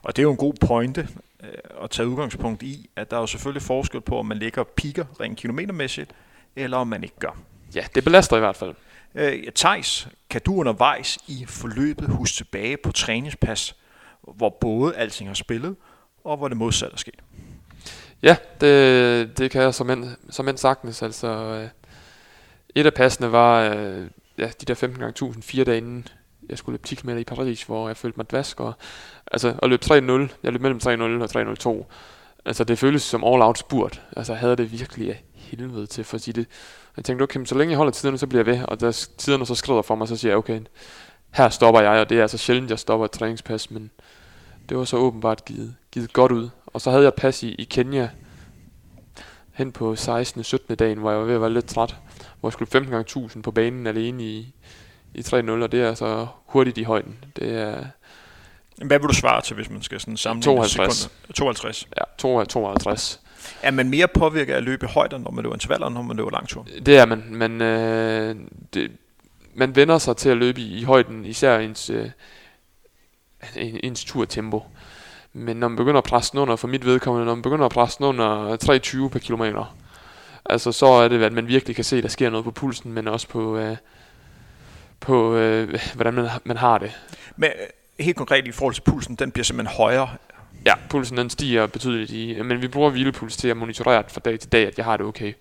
Og det er jo en god pointe øh, at tage udgangspunkt i, at der er jo selvfølgelig forskel på, om man ligger piker rent kilometermæssigt, eller om man ikke gør. Ja, det belaster i hvert fald. Øh, Thijs, kan du undervejs i forløbet huske tilbage på træningspas, hvor både alting har spillet, og hvor det modsatte er sket? Ja, det, det kan jeg som end, som end sagtens. Altså, øh, et af passene var øh, ja, de der 15 gange 1000 fire dage inden jeg skulle løbe 10 km i Paris, hvor jeg følte mig dvask. Og, altså, at løbe 3.0, jeg løb mellem 3-0 og 3-0-2. Altså, det føles som all-out spurt. Altså, jeg havde det virkelig af helvede til for at sige det. Jeg tænkte, okay, så længe jeg holder tiderne, så bliver jeg ved. Og da tiderne så skrider for mig, så siger jeg, okay, her stopper jeg, og det er altså sjældent, jeg stopper et træningspas, men det var så åbenbart givet, givet godt ud. Og så havde jeg et pas i, i Kenya, hen på 16. 17. dagen, hvor jeg var ved at være lidt træt, hvor jeg skulle 15 gange 1000 på banen alene i, i 3-0, og det er altså hurtigt i højden. Det er... Hvad vil du svare til, hvis man skal sådan sammenligne 52. sekunder? 52. Ja, 52. Er man mere påvirket af at løbe højder, når man løber intervaller, når man løber langtur? Det er man, men øh, det, man vender sig til at løbe i, i højden, især ens, øh, ens turtempo. Men når man begynder at presse den under, for mit vedkommende, når man begynder at presse den under 3,20 per kilometer, altså så er det, at man virkelig kan se, at der sker noget på pulsen, men også på, øh, på øh, hvordan man, man har det. Men øh, helt konkret i forhold til pulsen, den bliver simpelthen højere. Ja, pulsen den stiger betydeligt i, men vi bruger hvilepuls til at monitorere fra dag til dag, at jeg har det okay.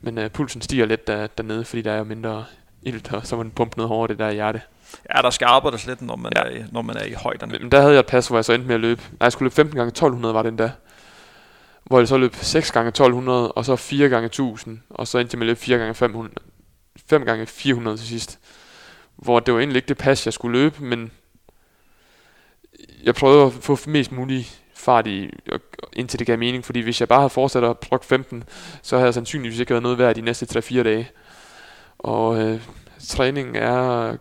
Men øh, pulsen stiger lidt der, dernede, fordi der er mindre ilt, og så må den pumpe noget hårdere det der hjerte. Ja, der skal arbejdes lidt, når man, ja. er, i, når man er i højderne. Men der havde jeg et pas, hvor jeg så endte med at løbe. Nej, jeg skulle løbe 15 gange 1200 var den der. Hvor jeg så løb 6 gange 1200, og så 4 gange 1000, og så endte jeg med at løbe 4 gange 500, 5 gange 400 til sidst. Hvor det var egentlig ikke det pas, jeg skulle løbe, men jeg prøvede at få mest mulig fart i, indtil det gav mening, fordi hvis jeg bare havde fortsat at bruge 15, så havde jeg sandsynligvis ikke været noget værd de næste 3-4 dage. Og øh, træning er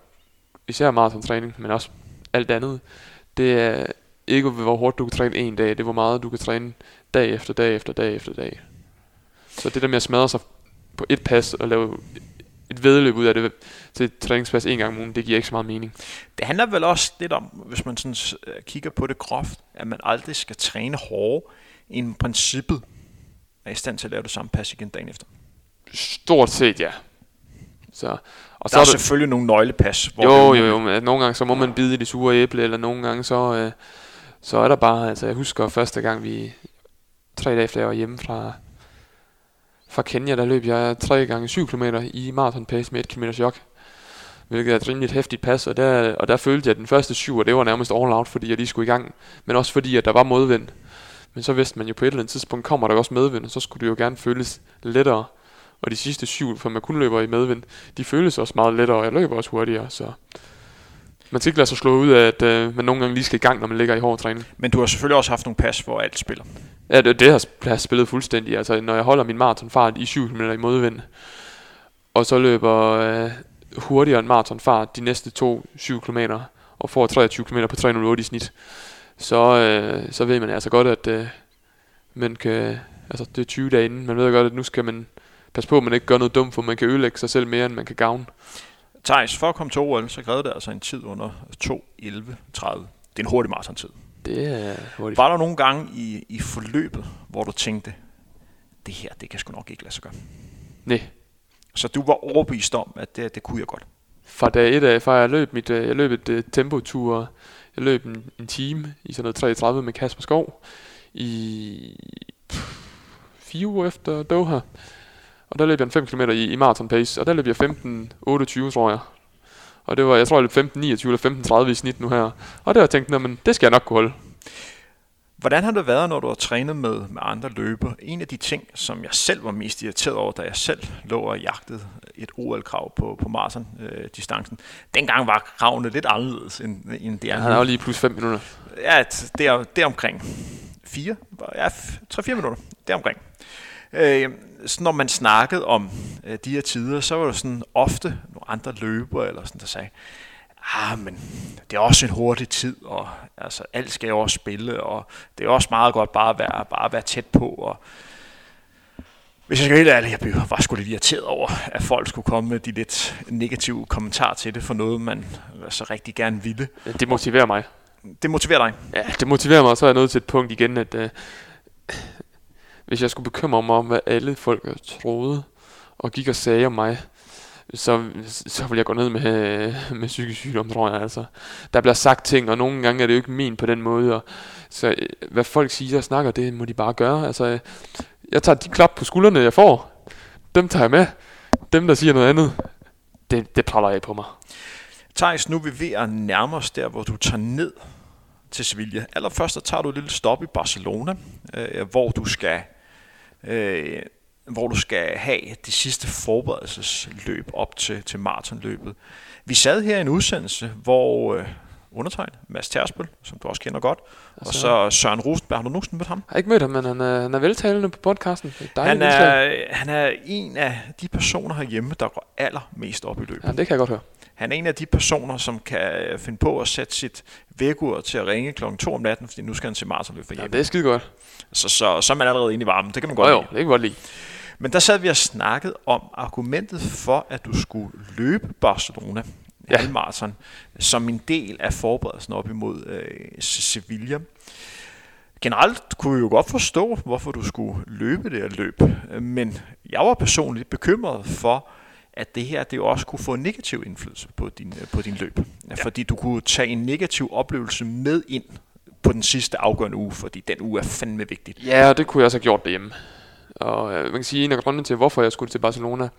især maratontræning, men også alt andet, det er ikke hvor hårdt du kan træne en dag, det er hvor meget du kan træne dag efter dag efter dag efter dag. Så det der med at smadre sig på et pas og lave et vedløb ud af det til træningspas en gang om ugen, det giver ikke så meget mening. Det handler vel også lidt om, hvis man sådan øh, kigger på det groft, at man aldrig skal træne hårdere, end princippet er i stand til at lave det samme pas igen dagen efter. Stort set, ja. Så, og der så er, er selvfølgelig nogle nøglepas. Hvor jo, jo, jo, men nogle gange så må man bide i det sure æble, eller nogle gange så, øh, så er der bare, altså jeg husker første gang vi, tre dage efter jeg var hjemme fra, fra Kenya, der løb jeg 3 gange 7 km i maraton pace med 1 km jog Hvilket er et rimeligt hæftigt pas, og der, og der følte jeg, at den første syv, og det var nærmest all out, fordi jeg lige skulle i gang. Men også fordi, at der var modvind. Men så vidste man jo på et eller andet tidspunkt, kommer der også medvind, og så skulle det jo gerne føles lettere. Og de sidste syv, for man kun løber i medvind, de føles også meget lettere, og jeg løber også hurtigere, så man skal ikke lade sig slå ud af, at øh, man nogle gange lige skal i gang, når man ligger i hård træning. Men du har selvfølgelig også haft nogle pas, hvor alt spiller. Ja, det, det har, jeg spillet fuldstændig. Altså, når jeg holder min maratonfart i 7 km i modvind, og så løber øh, hurtigere end maratonfart de næste to 7 km, og får 23 km på 308 i snit, så, øh, så ved man altså godt, at øh, man kan, altså det er 20 dage inden, man ved godt, at nu skal man passe på, at man ikke gør noget dumt, for man kan ødelægge sig selv mere, end man kan gavne. Thijs, for at komme til OL, så krævede det altså en tid under 2.11.30. Det er en hurtig maratontid. Det er hurtigt. Var der nogle gange i, i forløbet, hvor du tænkte, det her, det kan sgu nok ikke lade sig gøre? Nej. Så du var overbevist om, at det, det kunne jeg godt? Fra dag et af, fra jeg løb, mit, øh, jeg løb et uh, tempotur, jeg løb en, en time i sådan noget 33 med Kasper Skov i pff, fire uger efter Doha. Og der løb jeg en 5 km i, i marathon pace, og der løb jeg 15.28, tror jeg. Og det var, jeg tror, løb 15.29 eller 15.30 i snit nu her. Og der har jeg tænkt, men det skal jeg nok kunne holde. Hvordan har det været, når du har trænet med, med andre løber? En af de ting, som jeg selv var mest irriteret over, da jeg selv lå og jagtede et OL-krav på, på maraton-distancen. Øh, dengang var kravene lidt anderledes, end, end det er Han er jo lige plus 5 minutter. Ja, det er, det er omkring 4, ja, 3-4 minutter, det er omkring. Øh, så når man snakkede om øh, de her tider, så var der sådan ofte nogle andre løbere, eller sådan, der sagde, ah, men det er også en hurtig tid, og altså, alt skal jo også spille, og det er også meget godt bare at være, bare at være tæt på. Og, Hvis jeg skal være helt ærlig, jeg blev, var sgu lidt irriteret over, at folk skulle komme med de lidt negative kommentarer til det, for noget, man så rigtig gerne ville. Det motiverer mig. Det motiverer dig. Ja, det motiverer mig, og så er jeg nået til et punkt igen, at øh, hvis jeg skulle bekymre mig om, hvad alle folk troede, og gik og sagde om mig, så, så vil jeg gå ned med, med psykisk sygdom, tror jeg. Altså. Der bliver sagt ting, og nogle gange er det jo ikke min på den måde. Og, så øh, hvad folk siger og snakker, det må de bare gøre. Altså, øh, jeg tager de klap på skuldrene, jeg får. Dem tager jeg med. Dem, der siger noget andet, det, det praller jeg på mig. Thijs, nu er vi ved at nærme os der, hvor du tager ned til Sevilla. Allerførst så tager du et lille stop i Barcelona, øh, hvor du skal øh, hvor du skal have de sidste forberedelsesløb op til, til maratonløbet. Vi sad her i en udsendelse, hvor øh, undertegnet, Mads Tersbøl, som du også kender godt, altså, og så Søren Rosenberg. Har du nogensinde mødt ham? Jeg har ikke mødt ham, men han er, han er veltalende på podcasten. Han er, han er en af de personer herhjemme, der går allermest op i løbet. Ja, det kan jeg godt høre. Han er en af de personer, som kan finde på at sætte sit vækkeur til at ringe klokken 2 om natten, fordi nu skal han til maratonløb for hjemme. Ja, det er skide godt. Så, så, så er man allerede inde i varmen. Det kan man godt jo, jo, det kan godt lide. Men der sad vi og snakket om argumentet for, at du skulle løbe Barcelona ja. halvmarathon som en del af forberedelsen op imod øh, Sevilla. Generelt kunne vi jo godt forstå, hvorfor du skulle løbe det her løb, men jeg var personligt bekymret for, at det her det også kunne få en negativ indflydelse på din, på din løb. Ja. Fordi du kunne tage en negativ oplevelse med ind på den sidste afgørende uge, fordi den uge er fandme vigtig. Ja, og det kunne jeg også have gjort derhjemme. Og øh, man kan sige, en af grundene til, hvorfor jeg skulle til Barcelona,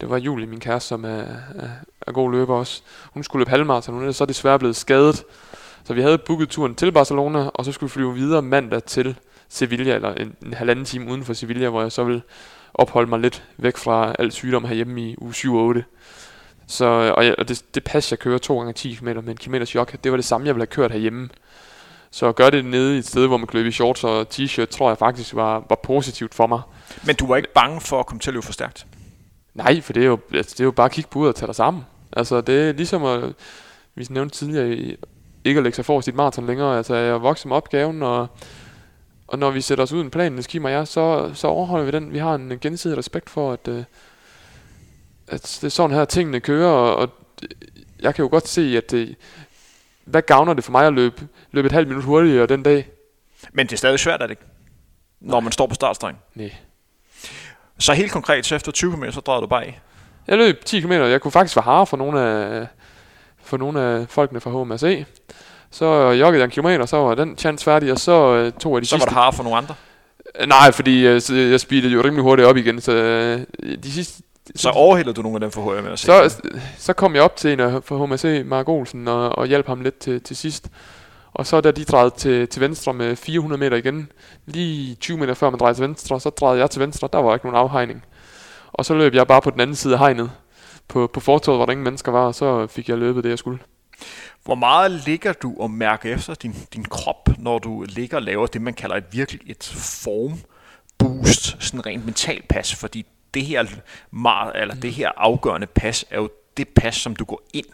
det var Julie, min kæreste, som er, er, er god løber også. Hun skulle løbe halvmarathon, hun er så desværre blevet skadet. Så vi havde booket turen til Barcelona, og så skulle vi flyve videre mandag til Sevilla, eller en, en halvanden time uden for Sevilla, hvor jeg så vil opholde mig lidt væk fra al sygdom herhjemme i uge 7 og 8. Så, og, jeg, og det, det pas, jeg kører 2 gange 10 km med en kilometers jog, det var det samme, jeg ville have kørt herhjemme. Så at gøre det nede i et sted, hvor man kan løbe i shorts og t-shirt, tror jeg faktisk var, var positivt for mig. Men du var ikke bange for at komme til at løbe for stærkt? Nej, for det er jo, altså, det er jo bare at kigge på ud og tage dig sammen. Altså det er ligesom at, vi nævnte tidligere, ikke at lægge sig for sit maraton længere. Altså jeg er vokset med opgaven, og, og når vi sætter os ud en plan, Skim og jeg, så, så overholder vi den. Vi har en gensidig respekt for, at, øh, at det er sådan her, tingene kører, og, og jeg kan jo godt se, at det, hvad gavner det for mig at løbe, løbe et halvt minut hurtigere den dag? Men det er stadig svært, er det ikke? Når man står på startstregen. Nej. Så helt konkret, så efter 20 km, så drejede du bare af? Jeg løb 10 km. Jeg kunne faktisk være harde for nogle af, for nogle af folkene fra HMSE. Så joggede jeg en kilometer, så var den chance færdig, og så uh, tog jeg de så sidste... Så var du harde for nogle andre? Uh, nej, fordi uh, jeg speedede jo rimelig hurtigt op igen, så de sidste... Så overhældede du nogle af dem for HMSE? Så, så kom jeg op til en af for HMSE, Mark Olsen, og, og hjalp ham lidt til, til sidst. Og så da de drejede til, til venstre med 400 meter igen, lige 20 meter før man drejede til venstre, så drejede jeg til venstre, der var ikke nogen afhegning. Og så løb jeg bare på den anden side af hegnet, på, på fortovet, hvor der ingen mennesker var, og så fik jeg løbet det, jeg skulle. Hvor meget ligger du og mærker efter din, din krop, når du ligger og laver det, man kalder et virkelig et form boost, sådan rent mental pas, fordi det her, meget, eller det her afgørende pas er jo det pas, som du går ind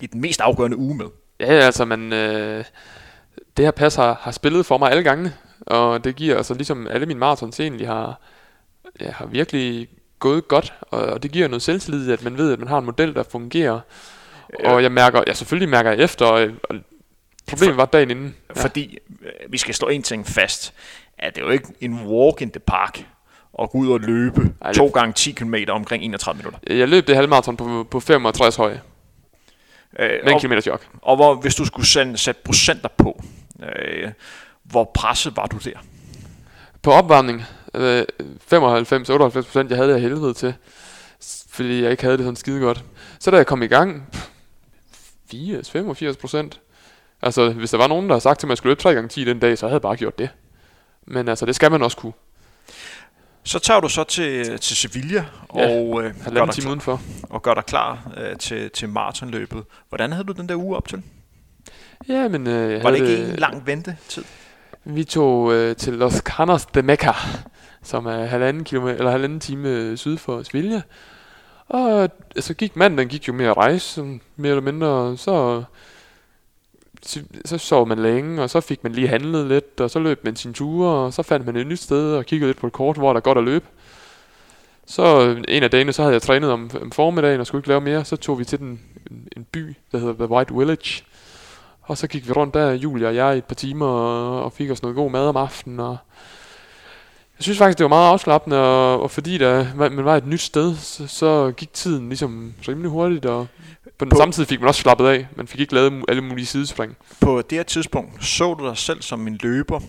i den mest afgørende uge med. Ja, altså, man, øh, det her pas har, har spillet for mig alle gange, og det giver, altså ligesom alle mine marathons egentlig har, ja, har virkelig gået godt, og, og det giver noget selvtillid, at man ved, at man har en model, der fungerer. Ja. Og jeg mærker, ja selvfølgelig mærker jeg efter, og, og problemet for, var dagen inden. Ja. Fordi øh, vi skal slå en ting fast, at det er jo ikke en walk in the park at gå ud og løbe Ej, to gange 10 km omkring 31 minutter. Jeg løb det halvmarathon på, på 65 høje. Øh, med en kilometer jog. Og hvor, hvis du skulle sende, sætte procenter på, øh, hvor presset var du der? På opvarmning, øh, 95-98 procent, jeg havde det helvede til, fordi jeg ikke havde det sådan skide godt. Så da jeg kom i gang, 80-85 procent. Altså, hvis der var nogen, der havde sagt til mig, at jeg skulle løbe 3 gange 10 den dag, så havde jeg bare gjort det. Men altså, det skal man også kunne. Så tager du så til, til Sevilla ja, og, øh, gør dig, udenfor. og gør dig klar øh, til, til maratonløbet. Hvordan havde du den der uge op til? Ja, men, øh, Var det ikke en lang ventetid? Vi tog øh, til Los Canos de Meca, som er halvanden, kilometer, eller halvanden time syd for Sevilla. Og så gik manden, den gik jo mere at rejse, mere eller mindre, så så sov man længe, og så fik man lige handlet lidt, og så løb man sin ture, og så fandt man et nyt sted og kiggede lidt på et kort, hvor der er godt at løbe. Så øh, en af dagene, så havde jeg trænet om, om formiddagen og skulle ikke lave mere. Så tog vi til den, en, en by, der hedder The White Village. Og så gik vi rundt der, Julia og jeg, i et par timer og, og fik os noget god mad om aftenen. Og jeg synes faktisk, det var meget afslappende, og, og fordi der, man var et nyt sted, så, så gik tiden ligesom rimelig hurtigt, og på den på, samme tid fik man også slappet af. Man fik ikke lavet alle mulige sidespring. På det her tidspunkt så du dig selv som en løber,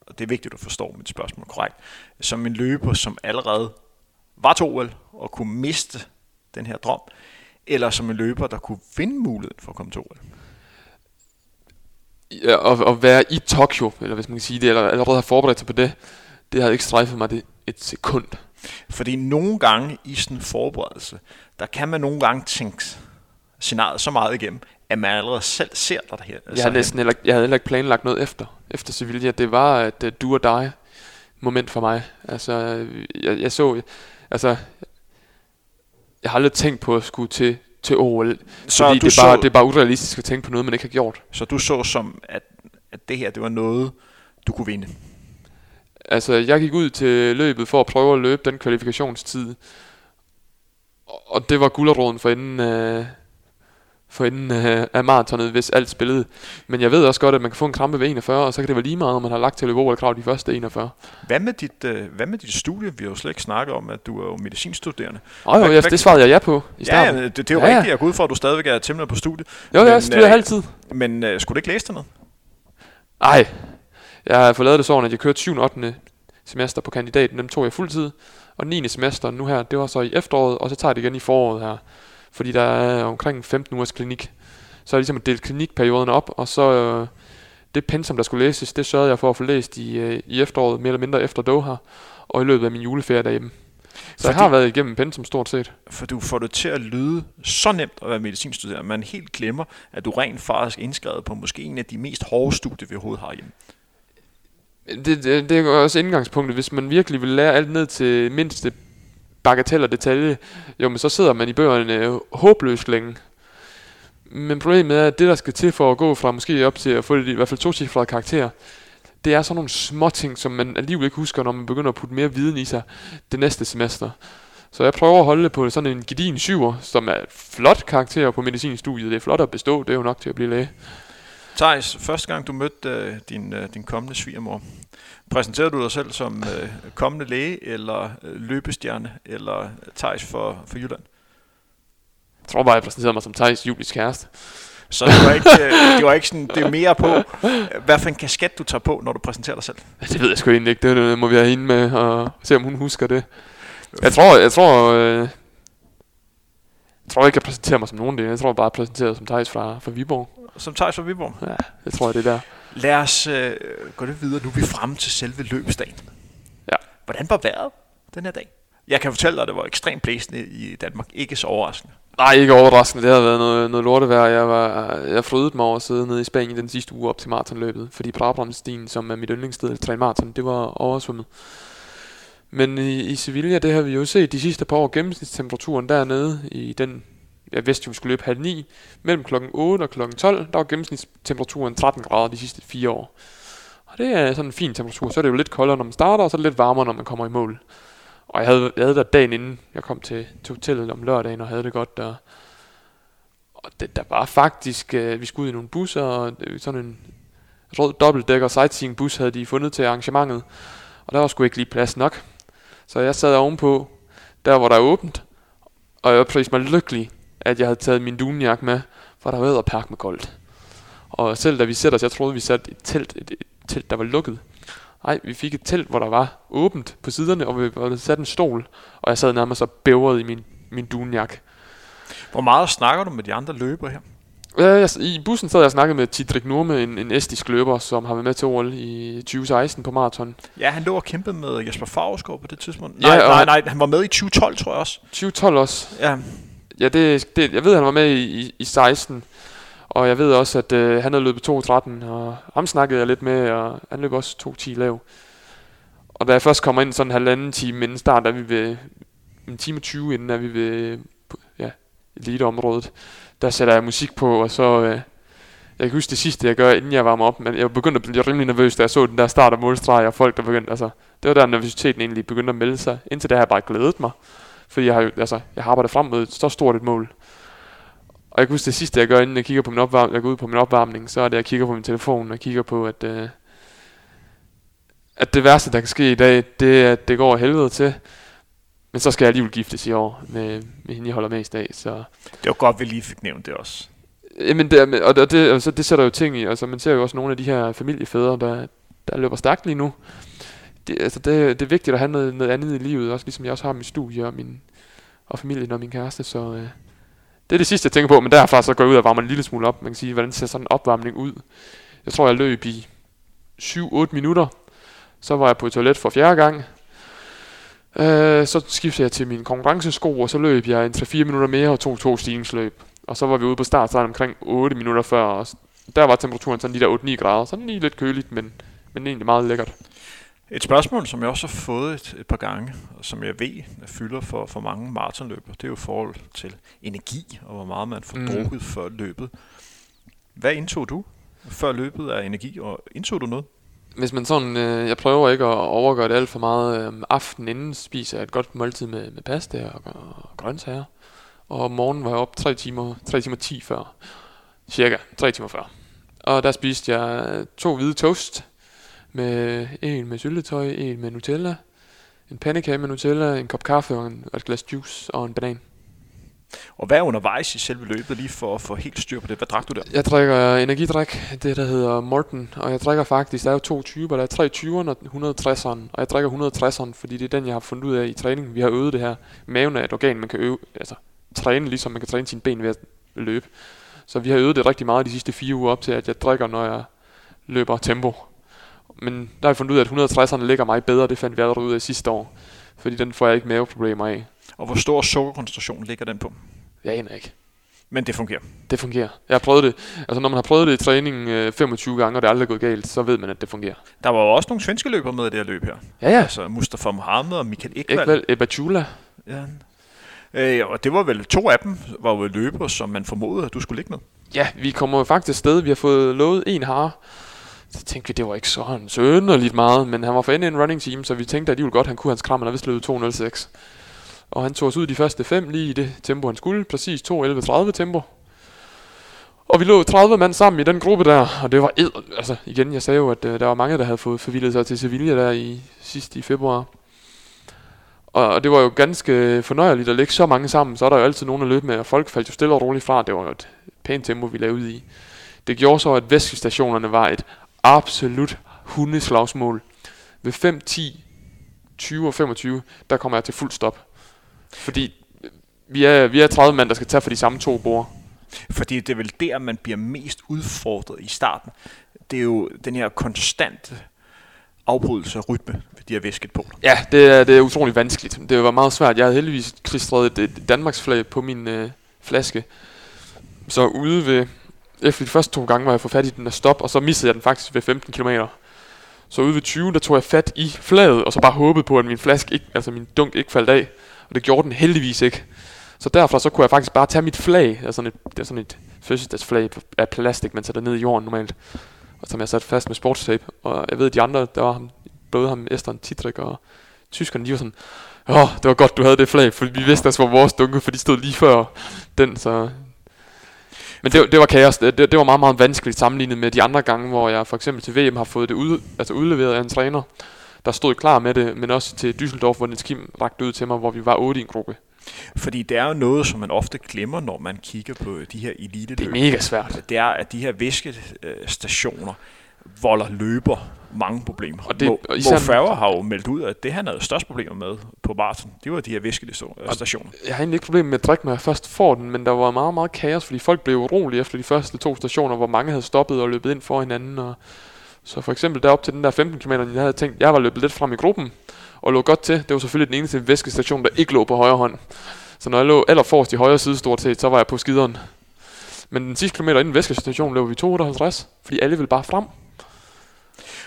og det er vigtigt, at du forstår mit spørgsmål korrekt, som en løber, som allerede var til OL og kunne miste den her drøm, eller som en løber, der kunne vinde muligheden for at komme til OL? Ja, at, at være i Tokyo, eller hvis man kan sige det, eller allerede have forberedt sig på det, det havde ikke strejfet mig det et sekund. Fordi nogle gange i sådan en forberedelse, der kan man nogle gange tænke scenariet så meget igennem, at man allerede selv ser dig der her. Jeg havde, næsten heller, jeg havde heller ikke planlagt noget efter, efter Sevilla. Det var et uh, du og dig moment for mig. Altså, jeg, jeg så, altså, jeg har aldrig tænkt på at skulle til, til OL, så fordi det er, bare, så, det er bare urealistisk at tænke på noget, man ikke har gjort. Så du så som, at, at det her, det var noget, du kunne vinde? Altså, jeg gik ud til løbet for at prøve at løbe den kvalifikationstid. Og det var gulderåden for inden, øh, for inden øh, af maratonet, hvis alt spillede. Men jeg ved også godt, at man kan få en krampe ved 41, og så kan det være lige meget, om man har lagt til løbe eller krav de første 41. Hvad med dit, øh, hvad med dit studie? Vi har jo slet ikke snakket om, at du er jo medicinstuderende. Åh jo, ja, det svarede jeg ja på i starten. Ja, det, det er jo ja, rigtigt. Jeg går ud fra, at du stadigvæk er temmelig på studiet. Jo, men, jeg studerer øh, altid. Men øh, skulle du ikke læse det noget? Nej, jeg har fået lavet det sådan, at jeg kørte 7. og 8. semester på kandidaten. Dem tog jeg fuldtid. Og 9. semester nu her, det var så i efteråret, og så tager jeg det igen i foråret her. Fordi der er omkring 15 ugers klinik. Så er jeg ligesom delt klinikperioden op, og så øh, det pensum, der skulle læses, det sørgede jeg for at få læst i, øh, i efteråret, mere eller mindre efter Doha, og i løbet af min juleferie derhjemme. Så Fordi, jeg har været igennem pensum stort set. For du får det til at lyde så nemt at være medicinstuderende, man helt glemmer, at du rent faktisk er indskrevet på måske en af de mest hårde studier, vi overhovedet har hjemme. Det, det, det er også indgangspunktet. Hvis man virkelig vil lære alt ned til mindste bagatell og detalje, jo, men så sidder man i bøgerne øh, håbløst længe. Men problemet er, at det, der skal til for at gå fra måske op til at få det, i hvert fald to cifrede karakterer, det er sådan nogle små ting, som man alligevel ikke husker, når man begynder at putte mere viden i sig det næste semester. Så jeg prøver at holde på sådan en gedin syver, som er flot karakter på medicinstudiet. Det er flot at bestå, det er jo nok til at blive læge. Thijs, første gang du mødte øh, din, øh, din kommende svigermor, præsenterede du dig selv som uh, kommende læge, eller uh, løbestjerne, eller Thijs for, for Jylland? Jeg tror bare, jeg præsenterede mig som Thijs Julis kæreste. Så det var ikke, det var ikke sådan, det er mere på, hvad for en kasket du tager på, når du præsenterer dig selv? Det ved jeg sgu egentlig ikke, det må vi have hende med, og se om hun husker det. Jeg tror, jeg tror, øh, jeg tror ikke, jeg præsenterer mig som nogen det. Jeg tror bare, jeg præsenterer som Thijs fra, fra Viborg som Thijs fra Viborg. Ja, det tror jeg, det er der. Lad os øh, gå lidt videre. Nu er vi fremme til selve løbsdagen. Ja. Hvordan var vejret den her dag? Jeg kan fortælle dig, at det var ekstremt blæsende i Danmark. Ikke så overraskende. Nej, ikke overraskende. Det har været noget, noget lortevejr. Jeg, var, jeg frydede mig over at sidde nede i Spanien den sidste uge op til maratonløbet, fordi Brabrandstien, som er mit yndlingssted til maraton, det var oversvømmet. Men i, i Sevilla, det har vi jo set de sidste par år, gennemsnitstemperaturen dernede i den jeg vidste, at vi skulle løbe halv ni. Mellem klokken 8 og klokken 12, der var gennemsnitstemperaturen 13 grader de sidste fire år. Og det er sådan en fin temperatur. Så er det jo lidt koldere, når man starter, og så er det lidt varmere, når man kommer i mål. Og jeg havde, jeg havde der dagen inden, jeg kom til, til hotellet om lørdagen, og havde det godt der. Og det, der var faktisk, øh, vi skulle ud i nogle busser, og øh, sådan en rød dobbeltdækker sightseeing bus havde de fundet til arrangementet. Og der var sgu ikke lige plads nok. Så jeg sad ovenpå, der hvor der er åbent, og jeg prøvede mig lykkelig at jeg havde taget min dunjak med, for der var perk med koldt. Og selv da vi sætter os, jeg troede, vi satte et telt, et, et telt, der var lukket. Nej, vi fik et telt, hvor der var åbent på siderne, og vi havde sat en stol, og jeg sad nærmest så bævret i min, min dunjak. Hvor meget snakker du med de andre løbere her? Øh, I bussen sad jeg og snakkede med Tidrik Nurme, en, en estisk løber, som har været med til OL i 2016 på maraton. Ja, han lå og kæmpede med Jesper Favsgaard på det tidspunkt. Nej, ja, nej, nej, han var med i 2012, tror jeg også. 2012 også. Ja. Ja, det, det, jeg ved, at han var med i, i, i 16, og jeg ved også, at øh, han havde løbet 2.13, og ham snakkede jeg lidt med, og han løb også 2.10 lav. Og da jeg først kommer ind sådan en halvanden time inden start, er vi ved en time 20 inden er vi ved ja, eliteområdet, der sætter jeg musik på, og så, øh, Jeg kan huske det sidste, jeg gør, inden jeg varmer op, men jeg begyndte at blive rimelig nervøs, da jeg så den der start af målstreg, og folk, der begyndte, altså, det var der nervøsiteten egentlig begyndte at melde sig. Indtil det har jeg bare glædet mig, fordi jeg har, altså, jeg har arbejdet frem mod et så stort et mål. Og jeg kan huske det sidste, jeg gør, inden jeg kigger på min opvarmning, jeg går ud på min opvarmning, så er det, jeg kigger på min telefon, og kigger på, at, øh, at det værste, der kan ske i dag, det er, at det går helvede til. Men så skal jeg alligevel giftes i år med, med hende, jeg holder mest af, så... Det var godt, vi lige fik nævnt det også. Jamen, det, og det, det, altså, det sætter jo ting i. Altså, man ser jo også nogle af de her familiefædre, der, der løber stærkt lige nu. Det, altså, det, det er vigtigt at have noget, noget andet i livet, også ligesom jeg også har min studie og, min, og familien og min kæreste, så øh, det er det sidste, jeg tænker på, men derfra så går jeg ud og varmer en lille smule op. Man kan sige, hvordan ser sådan en opvarmning ud? Jeg tror, jeg løb i 7-8 minutter. Så var jeg på toilet for fjerde gang. Øh, så skiftede jeg til mine konkurrencesko, og så løb jeg en 3-4 minutter mere og tog to stigningsløb. Og så var vi ude på start, så omkring 8 minutter før, og der var temperaturen sådan lige der 8-9 grader. Sådan lige lidt køligt, men, men egentlig meget lækkert. Et spørgsmål, som jeg også har fået et, et par gange, og som jeg ved fylder for, for mange maratonløber, det er jo forhold til energi, og hvor meget man får mm. drukket før løbet. Hvad indtog du før løbet af energi, og indtog du noget? Hvis man sådan, øh, jeg prøver ikke at overgøre det alt for meget. Øh, aften inden spiser jeg et godt måltid med, med pasta og, og grøntsager. Og om morgenen var jeg op 3 timer, 3 timer 10 før. Cirka 3 timer før. Og der spiste jeg to hvide toast. Med en med syltetøj, en med Nutella. En pandekage med Nutella, en kop kaffe og, en, og et glas juice og en banan. Og hvad er undervejs i selve løbet, lige for at få helt styr på det? Hvad drak du der? Jeg drikker energidrik, det der hedder Morten, og jeg drikker faktisk, der er jo to typer, der er 320'eren og 160'eren, og jeg drikker 160'eren, fordi det er den, jeg har fundet ud af i træning. Vi har øvet det her. Maven er et organ, man kan øve, altså træne, ligesom man kan træne sine ben ved at løbe. Så vi har øvet det rigtig meget de sidste fire uger op til, at jeg drikker, når jeg løber tempo. Men der har jeg fundet ud af, at 160'eren ligger mig bedre, det fandt vi allerede ud af sidste år. Fordi den får jeg ikke maveproblemer af. Og hvor stor sukkerkoncentration ligger den på? Jeg aner ikke. Men det fungerer. Det fungerer. Jeg har prøvet det. Altså når man har prøvet det i træning øh, 25 gange, og det er aldrig gået galt, så ved man, at det fungerer. Der var jo også nogle svenske løbere med i det her løb her. Ja, ja. Altså Mustafa Mohamed og Michael Ekvald. Ekvald Ebachula. Ja. Øh, og det var vel to af dem, var jo løbere, som man formodede, at du skulle ligge med. Ja, vi kommer faktisk sted. Vi har fået lovet en hare. Så tænkte vi, det var ikke sådan sønderligt meget, men han var for ende en running team, så vi tænkte alligevel godt, han kunne hans kram, han havde vist løbet 2.06. Og han tog os ud de første fem lige i det tempo, han skulle. Præcis 2.11.30 tempo. Og vi lå 30 mand sammen i den gruppe der, og det var ed, altså igen, jeg sagde jo, at øh, der var mange, der havde fået forvildet sig til Sevilla der i sidst i februar. Og, og det var jo ganske fornøjeligt at lægge så mange sammen, så er der jo altid nogen at løbe med, og folk faldt jo stille og roligt fra. Det var jo et pænt tempo, vi lavede i. Det gjorde så, at væskestationerne var et absolut hundeslagsmål. Ved 5, 10, 20 og 25, der kommer jeg til fuld stop. Fordi øh, vi er, vi er 30 mand, der skal tage for de samme to bord. Fordi det er vel der, man bliver mest udfordret i starten. Det er jo den her konstante afbrydelse af rytme de her væskepoler. Ja, det er, det er utrolig vanskeligt. Det var meget svært. Jeg havde heldigvis klistret et, et Danmarks flag på min øh, flaske. Så ude ved... Efter de første to gange var jeg få fat i den og stop, og så missede jeg den faktisk ved 15 km. Så ude ved 20, der tog jeg fat i flaget, og så bare håbede på, at min flaske ikke, altså min dunk ikke faldt af. Og det gjorde den heldigvis ikke. Så derfra så kunne jeg faktisk bare tage mit flag, altså sådan et, det er sådan et fødselsdagsflag af plastik, man sætter ned i jorden normalt. Og som jeg satte fast med sportstape. Og jeg ved, de andre, der var ham, både ham, Esteren Titrik og tyskerne, de var sådan, åh, oh, det var godt, du havde det flag, for vi vidste, at det var vores dunke, for de stod lige før den, så... Men det, det var kaos. Det, det, var meget, meget vanskeligt sammenlignet med de andre gange, hvor jeg for eksempel til VM har fået det ud, altså udleveret af en træner, der stod klar med det, men også til Düsseldorf, hvor Niels Kim rakte ud til mig, hvor vi var otte i en gruppe. Fordi det er jo noget, som man ofte glemmer, når man kigger på de her elite Det er mega svært. Det er, at de her væskestationer volder løber mange problemer. Og det- Mo, og især- Mo Farah har jo meldt ud, at det han havde størst problemer med på maraton, det var de her væskestationer. Jeg har egentlig ikke problem med at drikke, når jeg først får den, men der var meget, meget kaos, fordi folk blev urolige efter de første to stationer, hvor mange havde stoppet og løbet ind for hinanden. Og så for eksempel derop til den der 15 km, jeg havde tænkt, jeg var løbet lidt frem i gruppen, og lå godt til. Det var selvfølgelig den eneste væskestation, der ikke lå på højre hånd. Så når jeg lå allerforrest i højre side stort set, så var jeg på skideren. Men den sidste kilometer inden væskestationen løb vi 258, fordi alle ville bare frem.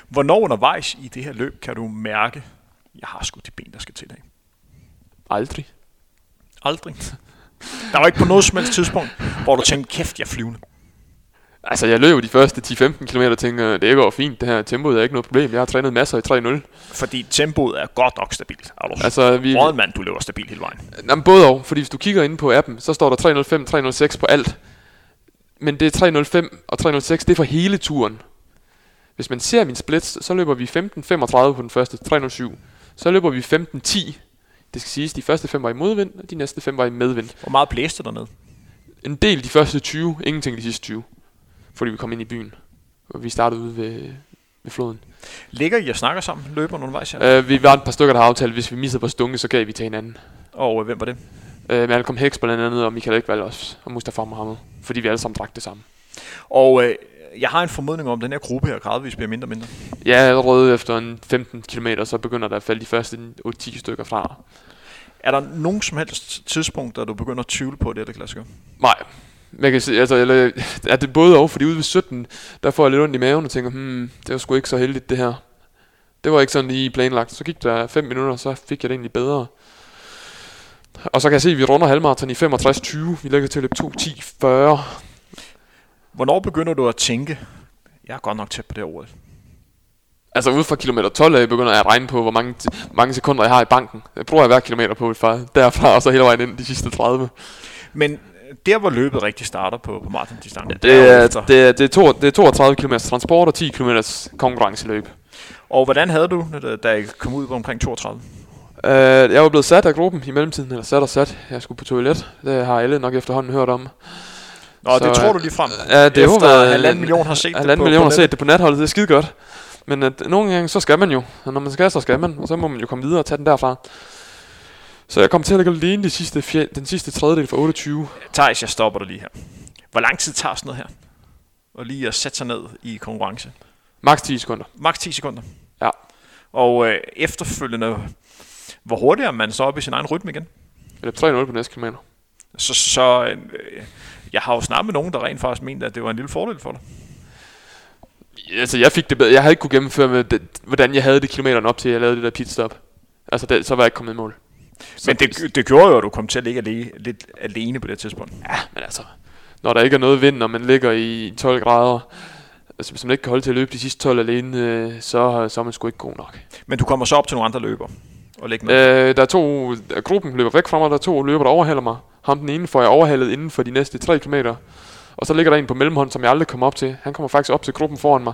Hvornår undervejs i det her løb kan du mærke, jeg har sgu de ben, der skal til af? Aldrig. Aldrig. Der var ikke på noget som helst tidspunkt, hvor du tænkte, kæft, jeg er flyvende. Altså, jeg løb de første 10-15 km og tænker, det går fint, det her tempoet er ikke noget problem. Jeg har trænet masser i 3.0. Fordi tempoet er godt nok stabilt. Er du Altså, vi, Rød mand, du løber stabilt hele vejen. Jamen, både og, fordi hvis du kigger inde på appen, så står der 305, 306 på alt. Men det er 305 og 306, det er for hele turen. Hvis man ser min splits, så løber vi 15.35 på den første, 307. Så løber vi 15.10. Det skal siges, de første fem var i modvind, og de næste fem var i medvind. Hvor meget blæste der ned? En del de første 20, ingenting de sidste 20. Fordi vi kom ind i byen. Og vi startede ude ved, ved floden. Ligger I og snakker sammen? Løber undervejs her? Uh, vi var et par stykker, der har aftalt, hvis vi missede på stunke, så gav vi til hinanden. Og øh, hvem var det? Uh, Malcolm Hicks blandt andet, og Michael Ekvald også, og Mustafa Mohammed. Fordi vi alle sammen drak det samme. Og øh, jeg har en formodning om, at den her gruppe her gradvist bliver mindre og mindre. Ja, allerede efter en 15 km, så begynder der at falde de første 8-10 stykker fra. Er der nogen som helst tidspunkt, der du begynder at tvivle på, at det, er det gøre? Nej. Man kan se, altså, eller, er det både og, fordi ude ved 17, der får jeg lidt ondt i maven og tænker, hmm, det var sgu ikke så heldigt det her. Det var ikke sådan lige planlagt. Så gik der 5 minutter, så fik jeg det egentlig bedre. Og så kan jeg se, at vi runder halvmarathon i 65-20. Vi lægger til at løbe 2.10.40. Hvornår begynder du at tænke, jeg er godt nok tæt på det ord? Altså ud fra kilometer 12 af begynder jeg at regne på, hvor mange, mange sekunder jeg har i banken. Jeg bruger jeg hver kilometer på fra derfra, og så hele vejen ind de sidste 30. Men øh, der, hvor løbet rigtig starter på, på maratondistancen, Det er, det, er, det, er to, det er 32 km transport og 10 km konkurrenceløb. Og hvordan havde du, da- I kom ud på omkring 32? Uh, jeg var blevet sat af gruppen i mellemtiden, eller sat og sat. Jeg skulle på toilet. Det har alle nok efterhånden hørt om. Nå, Så, det tror du lige frem. Ja, det har været halvanden million har set det på- million på har set det på natholdet. Det er skide godt. Men at, nogle gange, så skal man jo. Og når man skal, så skal man. Og så må man jo komme videre og tage den derfra. Så jeg kom til at ligge alene de sidste fje, den sidste tredjedel for 28. Thijs, jeg stopper dig lige her. Hvor lang tid tager sådan noget her? Og lige at sætte sig ned i konkurrence? Max 10 sekunder. Max 10 sekunder. Ja. Og øh, efterfølgende, hvor hurtigt er man så op i sin egen rytme igen? Jeg løb 3-0 på næste kilometer. Så, så øh, jeg har jo snakket med nogen, der rent faktisk mente, at det var en lille fordel for dig. Altså, jeg fik det bedre. Jeg havde ikke kunne gennemføre, med det, hvordan jeg havde det kilometerne op til, jeg lavede det der pitstop. Altså, det, så var jeg ikke kommet i mål. Så, Men det, det gjorde jo, at du kom til at ligge alene, lidt alene på det tidspunkt. Ja, men altså, når der ikke er noget vind, og man ligger i 12 grader, altså hvis man ikke kan holde til at løbe de sidste 12 alene, øh, så, så er man sgu ikke god nok. Men du kommer så op til nogle andre løber og lægge med. Øh, der er to, der- gruppen løber væk fra mig, der er to løber, der overhaler mig. Ham den ene får jeg overhalet inden for de næste 3 km. Og så ligger der en på mellemhånd, som jeg aldrig kommer op til. Han kommer faktisk op til gruppen foran mig.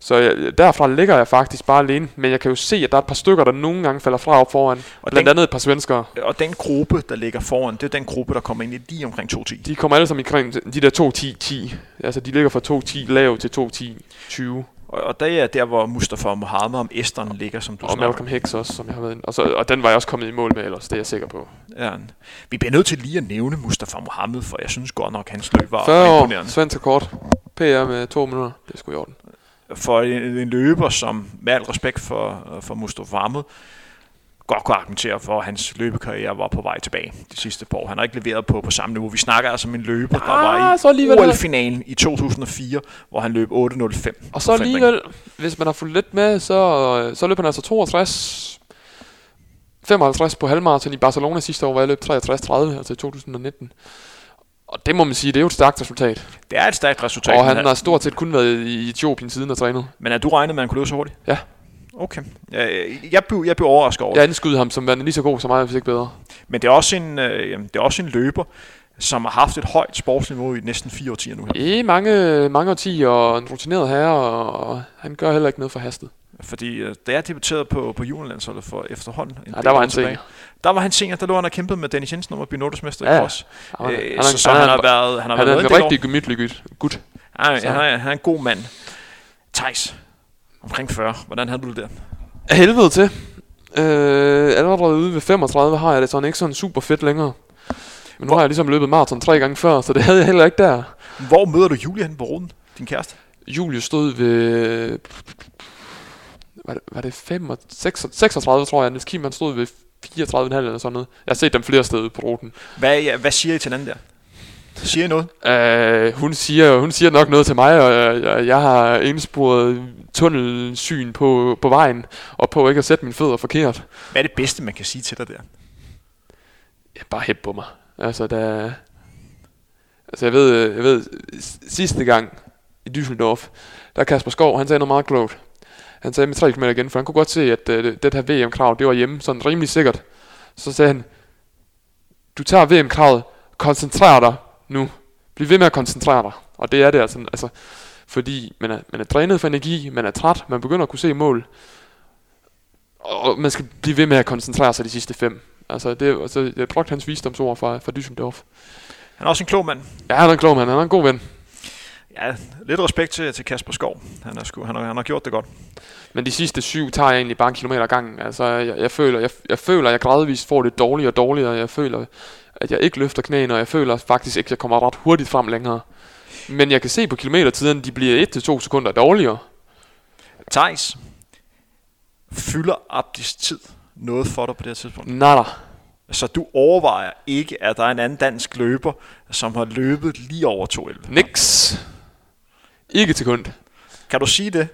Så jeg, derfra ligger jeg faktisk bare alene. Men jeg kan jo se, at der er et par stykker, der nogle gange falder fra op foran. Og Blandt den- andet et par svenskere. Og den gruppe, der ligger foran, det er den gruppe, der kommer ind i lige omkring 2.10. De kommer alle sammen omkring de der 2.10-10. Altså, de ligger fra 2.10 lav til 2.10-20. Og, og det er der, hvor Mustafa Mohammed om Esteren ligger, som du Og snakker Malcolm Hicks også, som jeg har været. Og, så, og den var jeg også kommet i mål med ellers, det er jeg sikker på. Ja. Vi bliver nødt til lige at nævne Mustafa Mohammed, for jeg synes godt nok, hans løb var 40 år, imponerende. svensk rekord. PR med to minutter, det er sgu i orden. For en, en løber, som med al respekt for, for Mustafa Mohammed, godt kunne argumentere for, at hans løbekarriere var på vej tilbage de sidste par år. Han har ikke leveret på, på samme niveau. Vi snakker altså om en løber, der var Ah, i alligevel. OL-finalen i 2004, hvor han løb 8.05. Og så alligevel, hvis man har fulgt lidt med, så, så løb han altså 62, 55 på halvmarathon i Barcelona sidste år, hvor jeg løb 63-30, altså i 2019. Og det må man sige, det er jo et stærkt resultat. Det er et stærkt resultat. Og han har stort set kun været i Etiopien siden og trænet. Men er du regnet med, at han kunne løbe så hurtigt? Ja. Okay. Jeg, jeg, blev, jeg blev overrasket over det. Jeg anskudde ham som værende lige så god som mig, hvis ikke bedre. Men det er, også en, øh, det er også en løber, som har haft et højt sportsniveau i næsten fire årtier nu. Her. I mange, mange årtier, og en rutineret herre, og han gør heller ikke noget for hastet. Fordi øh, da jeg debuterede på, på juniorlandsholdet for efterhånden, en Ja, der var han senior. Der var han senior, der lå han og kæmpede med Dennis Jensen om at blive nordesmester Ja, i ja. cross. Han, er- Øh, han, er- så, så han, han, har været, han har han været er en rigtig gemytlig gut. gut. Han, han er en god mand. Thijs, omkring 40. Hvordan havde du det der? Af helvede til. Øh, allerede ude ved 35 har jeg det sådan ikke sådan super fedt længere. Men nu Hvor- har jeg ligesom løbet maraton tre gange før, så det havde jeg heller ikke der. Hvor møder du Julia hen på ruten, din kæreste? Julius stod ved... Var det, var det 5, 6, 36, tror jeg. Niels Kim, han stod ved 34,5 eller sådan noget. Jeg har set dem flere steder på ruten. Hvad, ja, hvad siger I til den der? Siger I noget? Øh, hun, siger, hun siger nok noget til mig, og jeg, jeg, jeg har indsporet tunnelsyn på, på vejen, og på ikke at sætte mine fødder forkert. Hvad er det bedste, man kan sige til dig der? Ja, bare hæb på mig. Altså, der... Altså, jeg ved, jeg ved, sidste gang, i Düsseldorf, der er Kasper Skov, han sagde noget meget klogt. Han sagde med 3 km igen, for han kunne godt se, at øh, det her VM-krav, det var hjemme, sådan rimelig sikkert. Så sagde han, du tager VM-kravet, koncentrer dig nu. Bliv ved med at koncentrere dig. Og det er det altså, altså fordi man er, man er drænet for energi, man er træt, man begynder at kunne se mål. Og man skal blive ved med at koncentrere sig de sidste fem. Altså, det, altså jeg brugte hans visdomsord fra, fra Düsseldorf. Han er også en klog mand. Ja, han er en klog mand. Han er en god ven. Ja, lidt respekt til, til Kasper Skov. Han, er sku, han, har, han har gjort det godt. Men de sidste syv tager jeg egentlig bare en kilometer gangen. Altså, jeg, jeg, føler, jeg, jeg føler, jeg gradvist får det dårligere og dårligere. Jeg føler, at jeg ikke løfter knæene, og jeg føler faktisk ikke, at jeg kommer ret hurtigt frem længere. Men jeg kan se på kilometertiden, de bliver 1-2 sekunder dårligere. Thijs, fylder Abdis tid noget for dig på det her tidspunkt? Nada. Så du overvejer ikke, at der er en anden dansk løber, som har løbet lige over 2.11? Nix. Ikke til kund. Kan du sige det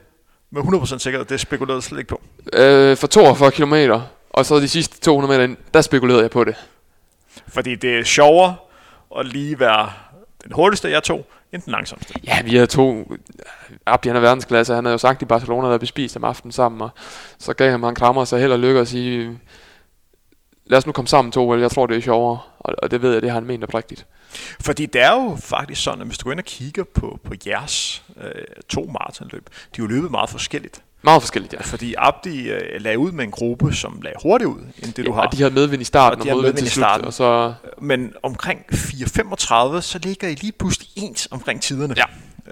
med 100% sikkerhed? Det spekulerede slet ikke på. Øh, for 42 km, og så de sidste 200 meter ind, der spekulerede jeg på det. Fordi det er sjovere at lige være den hurtigste, jeg tog, end den langsomste. Ja, vi er to... Abdi, han er verdensklasse. Han har jo sagt i Barcelona, at vi spist om aftenen sammen, og så gav han mig en krammer, så held og lykke at sige, lad os nu komme sammen to, jeg tror, det er sjovere. Og, og det ved jeg, det har han ment oprigtigt. Fordi det er jo faktisk sådan, at hvis du går ind og kigger på, på jeres øh, to maratonløb, de er jo løbet meget forskelligt. Meget forskelligt, ja. Fordi Abdi øh, lagde ud med en gruppe, som lagde hurtigt ud, end det ja, du har. Og de har medvind i starten Og de og medvind til i slut. starten. Og så, Men omkring 4.35, så ligger I lige pludselig ens omkring tiderne. Ja.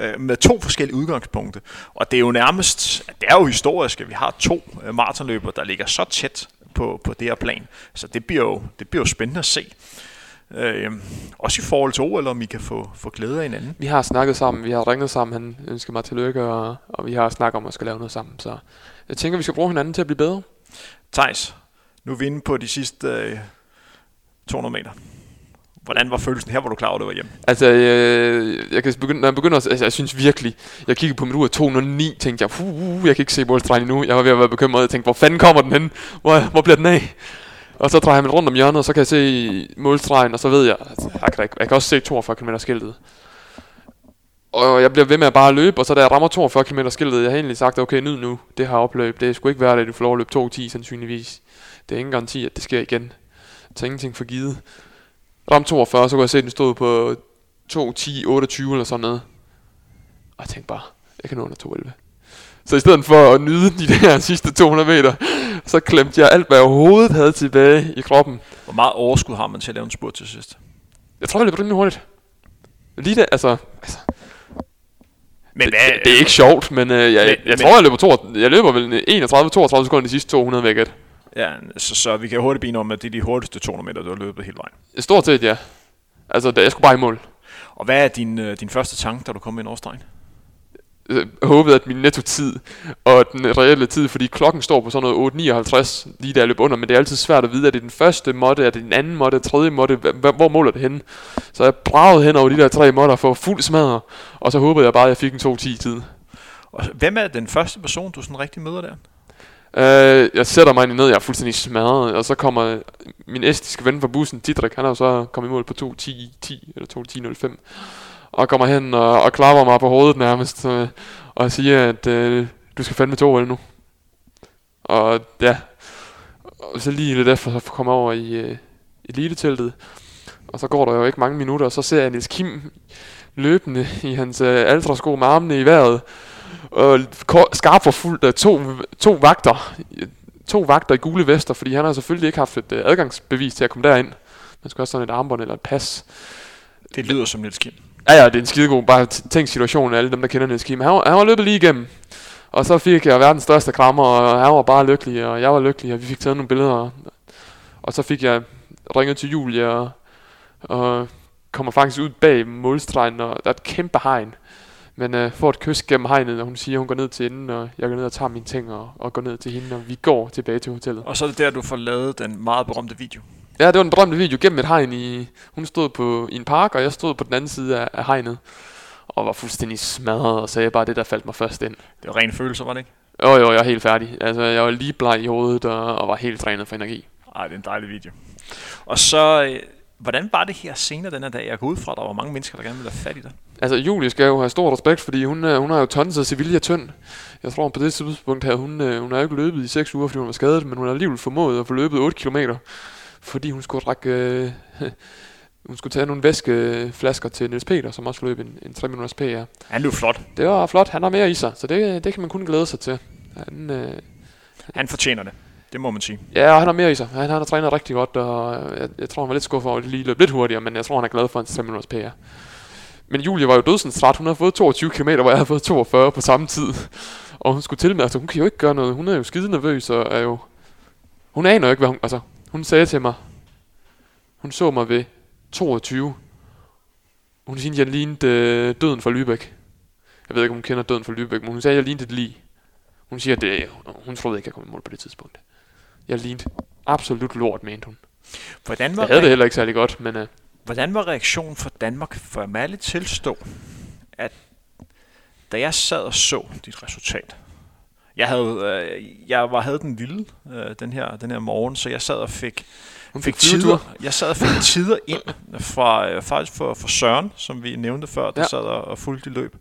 Øh, med to forskellige udgangspunkter. Og det er jo nærmest, det er jo historisk, at vi har to øh, maratonløbere, der ligger så tæt på, på det her plan. Så det bliver jo, det bliver jo spændende at se. Øh, også i forhold til OL, om I kan få, få glæde af hinanden. vi har snakket sammen, vi har ringet sammen, han ønsker mig tillykke, og, og vi har snakket om at skal lave noget sammen. Så jeg tænker, vi skal bruge hinanden til at blive bedre. Thijs, nu er vi inde på de sidste øh, 200 meter. Hvordan var følelsen her, hvor du klar over, det var hjemme? Altså, jeg, jeg kan begynde, når jeg begynder, altså, jeg synes virkelig, jeg kiggede på mit ur 209, tænkte jeg, uh, uh, jeg kan ikke se målstregen nu. Jeg var ved at være bekymret, jeg tænkte, hvor fanden kommer den hen? Hvor, hvor bliver den af? Og så drejer jeg mig rundt om hjørnet, og så kan jeg se målstregen, og så ved jeg, at jeg kan, jeg kan også se 42 km skiltet. Og jeg bliver ved med at bare løbe, og så da jeg rammer 42 km skiltet, jeg har egentlig sagt, okay, nyd nu, det her opløb, det skulle ikke være det, du får lov at løbe 2.10 sandsynligvis. Det er ingen garanti, at det sker igen. Så ingenting for givet. Ram 42, så kunne jeg se, at den stod på 2.10, 28 eller sådan noget. Og jeg tænkte bare, jeg kan nå under 2.11. Så i stedet for at nyde de der (laughs) sidste 200 meter, så klemte jeg alt, hvad jeg overhovedet havde tilbage i kroppen. Hvor meget overskud har man til at lave en spurt til sidst? Jeg tror, jeg løb rimelig hurtigt. Lige der, altså, altså Men det, hvad, det, det, er ikke sjovt, men øh, jeg, jeg, Men- jeg men- tror, jeg løber, to, jeg løber vel 31-32 sekunder de sidste 200 væk. Ja, så, så vi kan hurtigt blive om, at det er de hurtigste 200 meter, du har løbet hele vejen. Stort set, ja. Altså, da jeg skulle bare i mål. Og hvad er din, øh, din første tanke, da du kom ind over stregen? Øh, håbede, at min nettotid og den reelle tid, fordi klokken står på sådan noget 8.59, lige da jeg løb under, men det er altid svært at vide, er det den første måtte, er det den anden måtte, tredje måtte, hvor måler det henne? Så jeg bragede hen over de der tre måtter for fuld smadre, og så håbede jeg bare, at jeg fik en 2.10 tid. Og hvem er den første person, du sådan rigtig møder der? Øh, jeg sætter mig ned, jeg er fuldstændig smadret, og så kommer min estiske ven fra bussen, Didrik, han er jo så kommet i mål på 2.10 eller 2.10.05, og kommer hen og, og klapper mig på hovedet nærmest, øh, og siger, at øh, du skal fandme to nu. Og ja, og så lige lidt efter, så kommer jeg over i øh, eliteteltet, og så går der jo ikke mange minutter, og så ser jeg Niels Kim løbende i hans øh, altrasko med armene i vejret, og kor- skarpt forfulgt af to, to vagter, to vagter i gule vester, fordi han har selvfølgelig ikke haft et øh, adgangsbevis til at komme derind. Man skal også sådan et armbånd eller et pas. Det lyder som Niels Kim. Ja, ja, det er en skidegod. Bare tænk situationen af alle dem, der kender Niels Kim. Han var, han var løbet lige igennem. Og så fik jeg verdens største krammer, og han var bare lykkelig, og jeg var lykkelig, og vi fik taget nogle billeder. Og så fik jeg ringet til Julia, og, og kommer faktisk ud bag målstregen, og der er et kæmpe hegn. Men øh, får et kys gennem hegnet, og hun siger, at hun går ned til enden, og jeg går ned og tager mine ting, og, og går ned til hende, og vi går tilbage til hotellet. Og så er det der, du får lavet den meget berømte video. Ja, det var en drømte video gennem et hegn i... Hun stod på, i en park, og jeg stod på den anden side af, af hegnet. Og var fuldstændig smadret, og sagde bare det, der faldt mig først ind. Det var ren følelse, var det ikke? Jo, jo, jeg er helt færdig. Altså, jeg var lige bleg i hovedet, og, og var helt trænet for energi. Ej, det er en dejlig video. Og så, øh, Hvordan var det her senere den her dag? Jeg går ud fra, at der var mange mennesker, der gerne ville have fat i dig. Altså, Julie skal jo have stor respekt, fordi hun, øh, hun har jo tonset Sevilla tynd. Jeg tror, på det tidspunkt havde hun, øh, hun har jo ikke løbet i 6 uger, fordi hun var skadet, men hun har alligevel formået at få løbet 8 km, fordi hun skulle drikke, øh, (laughs) hun skulle tage nogle væskeflasker til Niels Peter, som også løb en, en 3 minutters PR. Han løb flot. Det var flot, han har mere i sig, så det, det kan man kun glæde sig til. Han, øh, Han fortjener det. Det må man sige. Ja, og han har mere i sig. Han, han har trænet rigtig godt, og jeg, jeg tror, han var lidt skuffet over, at det lige løb lidt hurtigere, men jeg tror, han er glad for en 3 minutters PR. Men Julie var jo dødsens træt. Hun havde fået 22 km, hvor jeg havde fået 42 på samme tid. Og hun skulle til med, altså hun kan jo ikke gøre noget. Hun er jo skide nervøs, og er jo... Hun aner jo ikke, hvad hun... Altså, hun sagde til mig... Hun så mig ved 22. Hun siger, at jeg lignede øh, døden for Lübeck. Jeg ved ikke, om hun kender døden for Lübeck, men hun sagde, jeg lignede et lig. Hun siger, det, hun troede ikke, jeg kom i mål på det tidspunkt. Jeg lignede absolut lort, mente hun. Hvordan var, Jeg havde det heller ikke særlig godt, men øh, hvordan var reaktionen fra Danmark? For jeg må ærligt tilstå, at da jeg sad og så dit resultat, jeg havde, øh, jeg var, havde den lille øh, den, her, den her morgen, så jeg sad og fik, hun fik fik tider, jeg sad og fik tider ind fra, øh, faktisk for, for Søren, som vi nævnte før, der Ja. sad og, og fulgte i løb.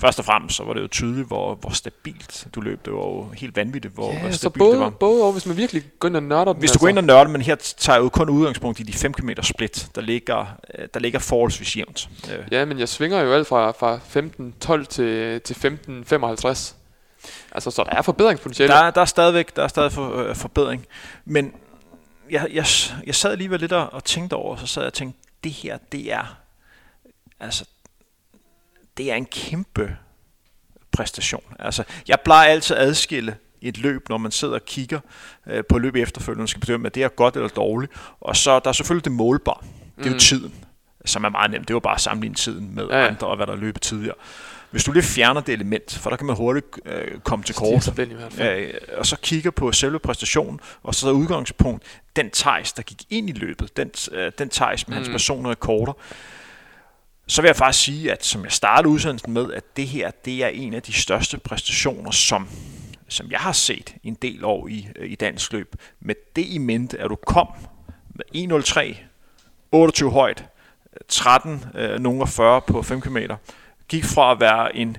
Først og fremmest så var det jo tydeligt, hvor, hvor stabilt du løb. Det var jo helt vanvittigt, hvor, Ja, så stabilt det var. både, både og hvis man virkelig går ind og nørder Hvis du går ind og nørder, men her tager jeg jo kun udgangspunkt i de 5 km split, der ligger, øh, der ligger forholdsvis jævnt. Øh, Ja, men jeg svinger jo alt fra, fra 15-12 til, til 15-55. Altså, så der er forbedringspotentiale. Der, er- der er stadigvæk der er stadig for, øh, forbedring. Men jeg, jeg, jeg sad alligevel lidt og, og tænkte over, så sad jeg og tænkte, det her, det er, altså, det er en kæmpe præstation. Altså, jeg plejer altid at adskille et løb, når man sidder og kigger øh, på løb efterfølgende, og skal bedømme, at det er godt eller dårligt. Og så der er selvfølgelig det målbare. Det er jo Mm. tiden, som er meget nemt. Det jo bare at sammenligne tiden med Ja, ja, ja. andre, og hvad der er løbet tidligere. Hvis du lige fjerner det element, for der kan man hurtigt øh, komme til kort, sig blind i hvert fald. øh, og så kigger på selve præstationen, og så er udgangspunkt, den Thijs, der gik ind i løbet, den, øh, den Thijs med hans Mm. personlige rekorder, så vil jeg faktisk sige, at som jeg startede udsendelsen med, at det her, det er en af de største præstationer, som, som jeg har set en del år i, øh, i dansk løb. Med det i mente, at du kom med 1.03, 28 højt, 13 øh, nogle 40 på 5 km, gik fra at være en,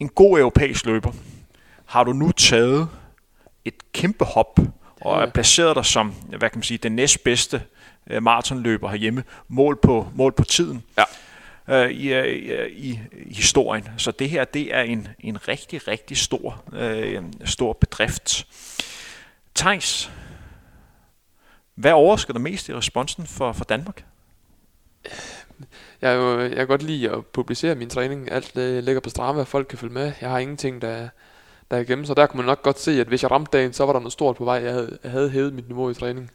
en god europæisk løber, har du nu taget et kæmpe hop og er placeret dig som, hvad kan man sige, den næstbedste øh, maratonløber herhjemme, mål på, mål på tiden Ja. øh, i, øh, i, i historien. Så det her, det er en, en rigtig, rigtig stor, øh, stor bedrift. Thijs, hvad overrasker dig mest i responsen for, for Danmark? Jeg, jo, jeg kan godt lide at publicere min træning. Alt det ligger på Strava, folk kan følge med. Jeg har ingenting, der, der er gennem, så der kunne man nok godt se, at hvis jeg ramte dagen, så var der noget stort på vej. Jeg havde, jeg havde hævet mit niveau i træning.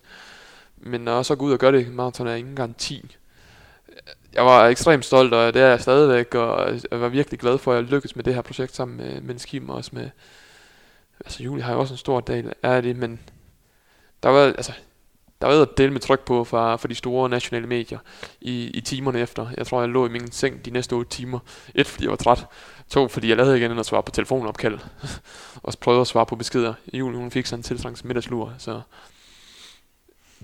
Men når jeg så går ud og gør det maraton, er ingen garanti. Jeg var ekstremt stolt, og det er jeg stadigvæk, og jeg var virkelig glad for, at jeg lykkedes med det her projekt sammen med, med Skim og også med... Altså, Julie har jo også en stor del af det, men der var, altså, der var del med tryk på fra, fra de store nationale medier i, i timerne efter. Jeg tror, jeg lå i min seng de næste 8 timer. Et, fordi jeg var træt. To, fordi jeg lavede igen ind og svare på telefonopkald. (laughs) og prøvede at svare på beskeder. Julie, hun fik sådan en tiltrængt middagslur. Så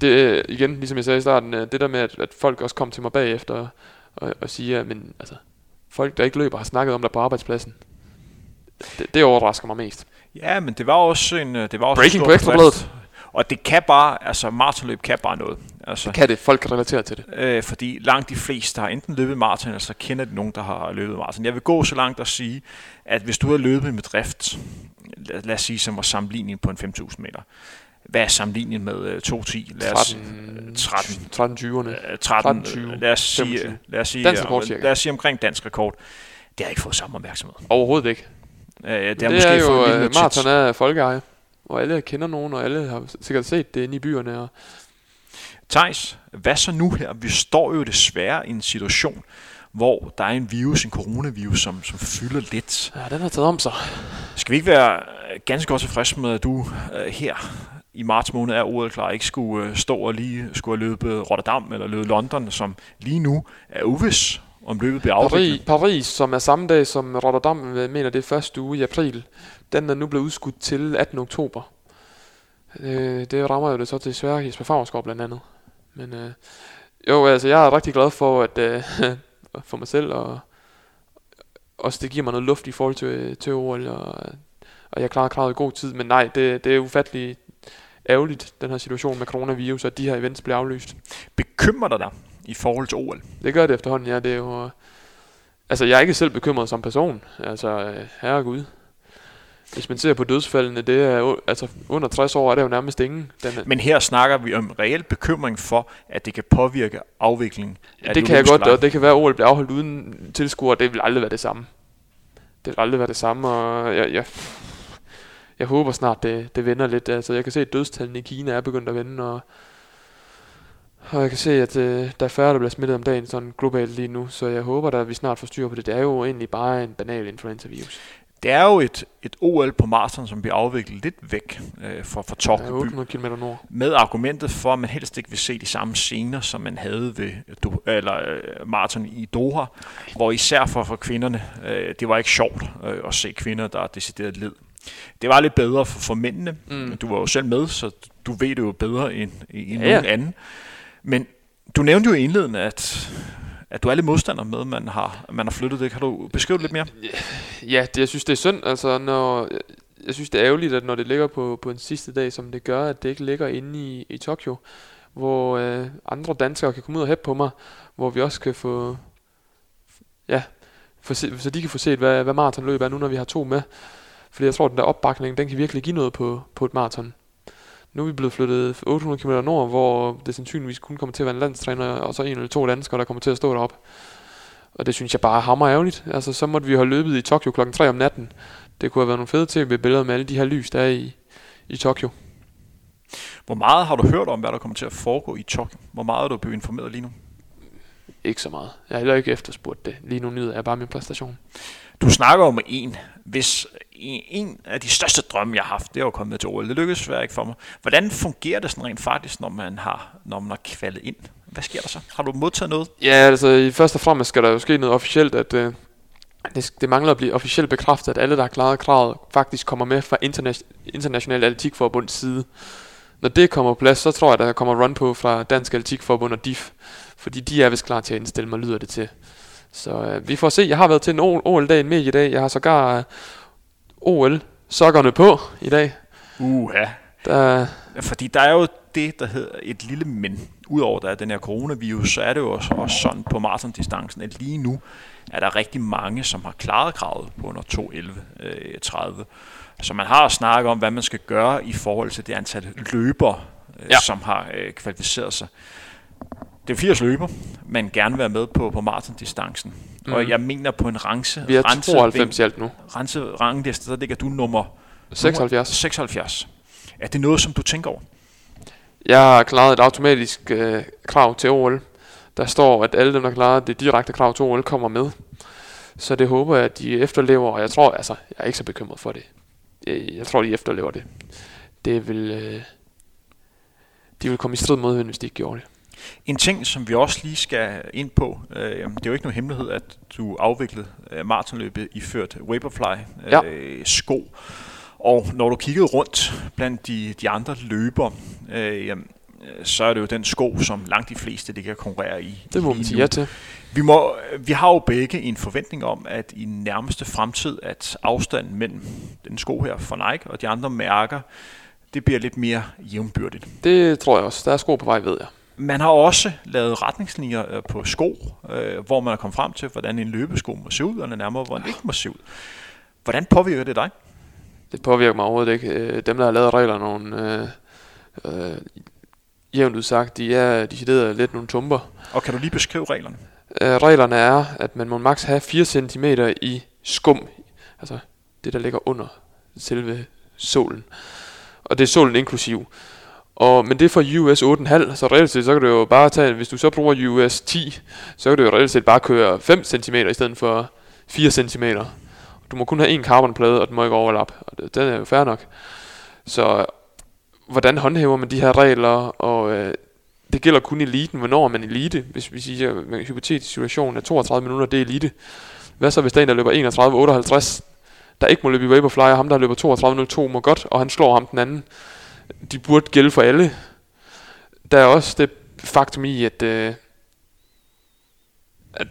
det igen, ligesom jeg sagde i starten, øh, det der med, at, at folk også kom til mig bagefter og, og, og siger, men altså, folk der ikke løber har snakket om dig på arbejdspladsen. Det, det overrasker mig mest. Ja, men det var også en, øh, det var også Breaking på Ekstrabladet. Og det kan bare, altså maratonløb kan bare noget. Altså, Kan det? Folk kan relatere til det. øh, fordi langt de fleste har enten løbet maraton, eller så kender de nogen, der har løbet maraton. Jeg vil gå så langt og sige, at hvis du har løbet med drift, lad, lad os sige, som var sammenligningen på en 5.000 meter, hvad er sammenligningen med øh, 2.10? Lad os, 13, 13. 13 20'erne. øh, 13, 13, lad os sige, 25. lad os sige, Dansk øh, rekord, cirka. lad os sige omkring dansk rekord. Det har ikke fået samme opmærksomhed. Overhovedet ikke. Øh, det, Det, har det måske er jo, notits. maraton er folkeeje. Og alle kender nogen, og alle har sikkert set det inde i byerne. Og Thijs, hvad så nu her? Vi står jo desværre i en situation, hvor der er en virus, en coronavirus, som, som fylder lidt. ja, den har taget om sig. Skal vi ikke være ganske godt tilfredse med, at du øh, her i marts måned er ordet klar, ikke skulle øh, stå og lige skulle have løbet Rotterdam eller løbet London, som lige nu er uvis, om løbet bliver afviklet. Paris, Paris, som er samme dag som Rotterdam, øh, mener det er første uge i april, den er nu blevet udskudt til 18. oktober. Øh, det rammer jo det så til Sverige, Jesper Favrskov blandt andet. Men øh, Jo, altså jeg er rigtig glad for, at øh, (laughs) for mig selv, og også det giver mig noget luft i forhold til, til OL, og, og jeg klarer kravet i god tid. Men nej, det, det er ufattelig ærgerligt, den her situation med coronavirus, at de her events bliver aflyst. Bekymrer dig dig i forhold til OL? Det gør det efterhånden, ja. Det er jo, altså jeg er ikke selv bekymret som person. Altså, øh, herregud. Hvis man ser på dødsfaldene, det er altså under 60 år er det jo nærmest ingen. Den Men her snakker vi om reel bekymring for, at det kan påvirke afviklingen. Af det kan jeg godt, og det kan være, at OL bliver afholdt uden tilskuere, det vil aldrig være det samme. Det vil aldrig være det samme, og jeg, jeg, jeg håber snart, det, det vender lidt. Altså, jeg kan se, at dødstallene i Kina er begyndt at vende, og, og jeg kan se, at øh, der er færre, der bliver smittet om dagen sådan globalt lige nu, så jeg håber, at vi snart får styr på det. Det er jo egentlig bare en banal influenza-virus. Det er jo et, et OL på maraton, som bliver afviklet lidt væk øh, fra, fra Tokyo. Ja, 800 km nord. Med argumentet for, at man helst ikke vil se de samme scener, som man havde ved eller, øh, maraton i Doha, hvor især for, for kvinderne, øh, det var ikke sjovt øh, at se kvinder, der er decideret led. Det var lidt bedre for, for mændene. Mm. Du var jo selv med, så du ved det jo bedre end, end ja, nogen anden. Men du nævnte jo i indledningen, at at du er lidt modstander med, at man har, man har flyttet det. Kan du beskrive det lidt mere? Ja, det, jeg synes, det er synd. Altså, når, jeg synes, det er ærgerligt, at når det ligger på, på en sidste dag, som det gør, at det ikke ligger inde i, i Tokyo, hvor øh, andre danskere kan komme ud og hæppe på mig, hvor vi også kan få, ja, for, så de kan få set, hvad, hvad maratonløb er nu, når vi har to med. Fordi jeg tror, at den der opbakning, den kan virkelig give noget på, på et maraton. Nu er vi blevet flyttet 800 km nord, hvor det sandsynligvis kun kommer til at være en landstræner, og så en eller to danskere, der kommer til at stå derop. Og det synes jeg bare er hammer ærgerligt. Altså, så måtte vi have løbet i Tokyo klokken 3 om natten. Det kunne have været nogle fede tv-billeder med alle de her lys, der er i, i Tokyo. Hvor meget har du hørt om, hvad der kommer til at foregå i Tokyo? Hvor meget er du blevet informeret lige nu? Ikke så meget. Jeg har heller ikke efterspurgt det. Lige nu nyder jeg bare min præstation. Du snakker om en. Hvis en af de største drømme, jeg har haft, det er at komme med til OL. Det lykkedes svært ikke for mig. Hvordan fungerer det sådan rent faktisk, når man har, når man har kvalet ind? Hvad sker der så? Har du modtaget noget? Ja, altså i første og fremmest skal der jo ske noget officielt, at øh, det, det mangler at blive officielt bekræftet, at alle, der har klaret kravet, faktisk kommer med fra interna- International Atletikforbunds side. Når det kommer på plads, så tror jeg, der kommer run på fra Dansk Atletikforbund og DIF, fordi de er vist klar til at indstille mig, lyder det til. Så øh, vi får se. Jeg har været til en OL-dag, en mediedag. Jeg har sågar øh, OL-sokkerne på i dag. Uha. Der... Fordi der er jo det, der hedder et lille men. Udover der er den her coronavirus, så er det jo også, også sådan på maratondistancen, at lige nu er der rigtig mange, som har klaret kravet på under 2.11.30. Øh, så man har snakket om, hvad man skal gøre i forhold til det antal løbere, øh, ja. som har øh, kvalificeret sig det er 80 løber, men gerne være med på, på maratondistancen. Mm. Og jeg mener på en rance... Vi er 92 i alt nu. Rance rangliste, der ligger du nummer... 76. Nummer 76. Er det noget, som du tænker over? Jeg har klaret et automatisk øh, krav til OL. Der står, at alle dem, der klarer det direkte krav til OL, kommer med. Så det håber jeg, at de efterlever, og jeg tror, altså, jeg er ikke så bekymret for det. Jeg, jeg tror, de efterlever det. Det vil... Øh, de vil komme i strid mod, hvis de ikke gjorde det. En ting, som vi også lige skal ind på, øh, det er jo ikke nogen hemmelighed, at du afviklede øh, maratonløbet iført Vaporfly øh, ja. sko. Og når du kiggede rundt blandt de, de andre løbere, øh, så er det jo den sko, som langt de fleste de kan konkurrere i. Det må man sige ja til. Vi, må, vi har jo begge en forventning om, at i nærmeste fremtid, at afstanden mellem den sko her fra Nike og de andre mærker, det bliver lidt mere jævnbyrdigt. Det tror jeg også. Der er sko på vej, ved jeg. Man har også lavet retningslinjer øh, på sko, øh, hvor man er kommet frem til, hvordan en løbesko må se ud, og nærmere, hvordan den ikke må se ud. Hvordan påvirker det dig? Det påvirker mig overhovedet ikke. Øh, dem, der har lavet reglerne, nogle, øh, øh, jævnt udsagt, de er de er lidt nogle tumper. Og kan du lige beskrive reglerne? Øh, reglerne er, at man må maks have 4 cm i skum, altså det, der ligger under selve solen. Og det er solen inklusiv. Og, men det er for US 8,5, så reelt set, så kan du jo bare tage, hvis du så bruger US 10, så kan du jo reelt set bare køre 5 cm i stedet for 4 cm. Du må kun have en carbonplade, og den må ikke overlappe, og det, den er jo fair nok. Så hvordan håndhæver man de her regler, og øh, det gælder kun eliten, hvornår er man elite, hvis vi siger, en hypotetisk situation, er 32 minutter, det er elite. Hvad så hvis der er en, der løber 31.58, der ikke må løbe i Vaporfly, og ham, der løber 32.02, må godt, og han slår ham den anden de burde gælde for alle. Der er også det faktum i, at, øh, at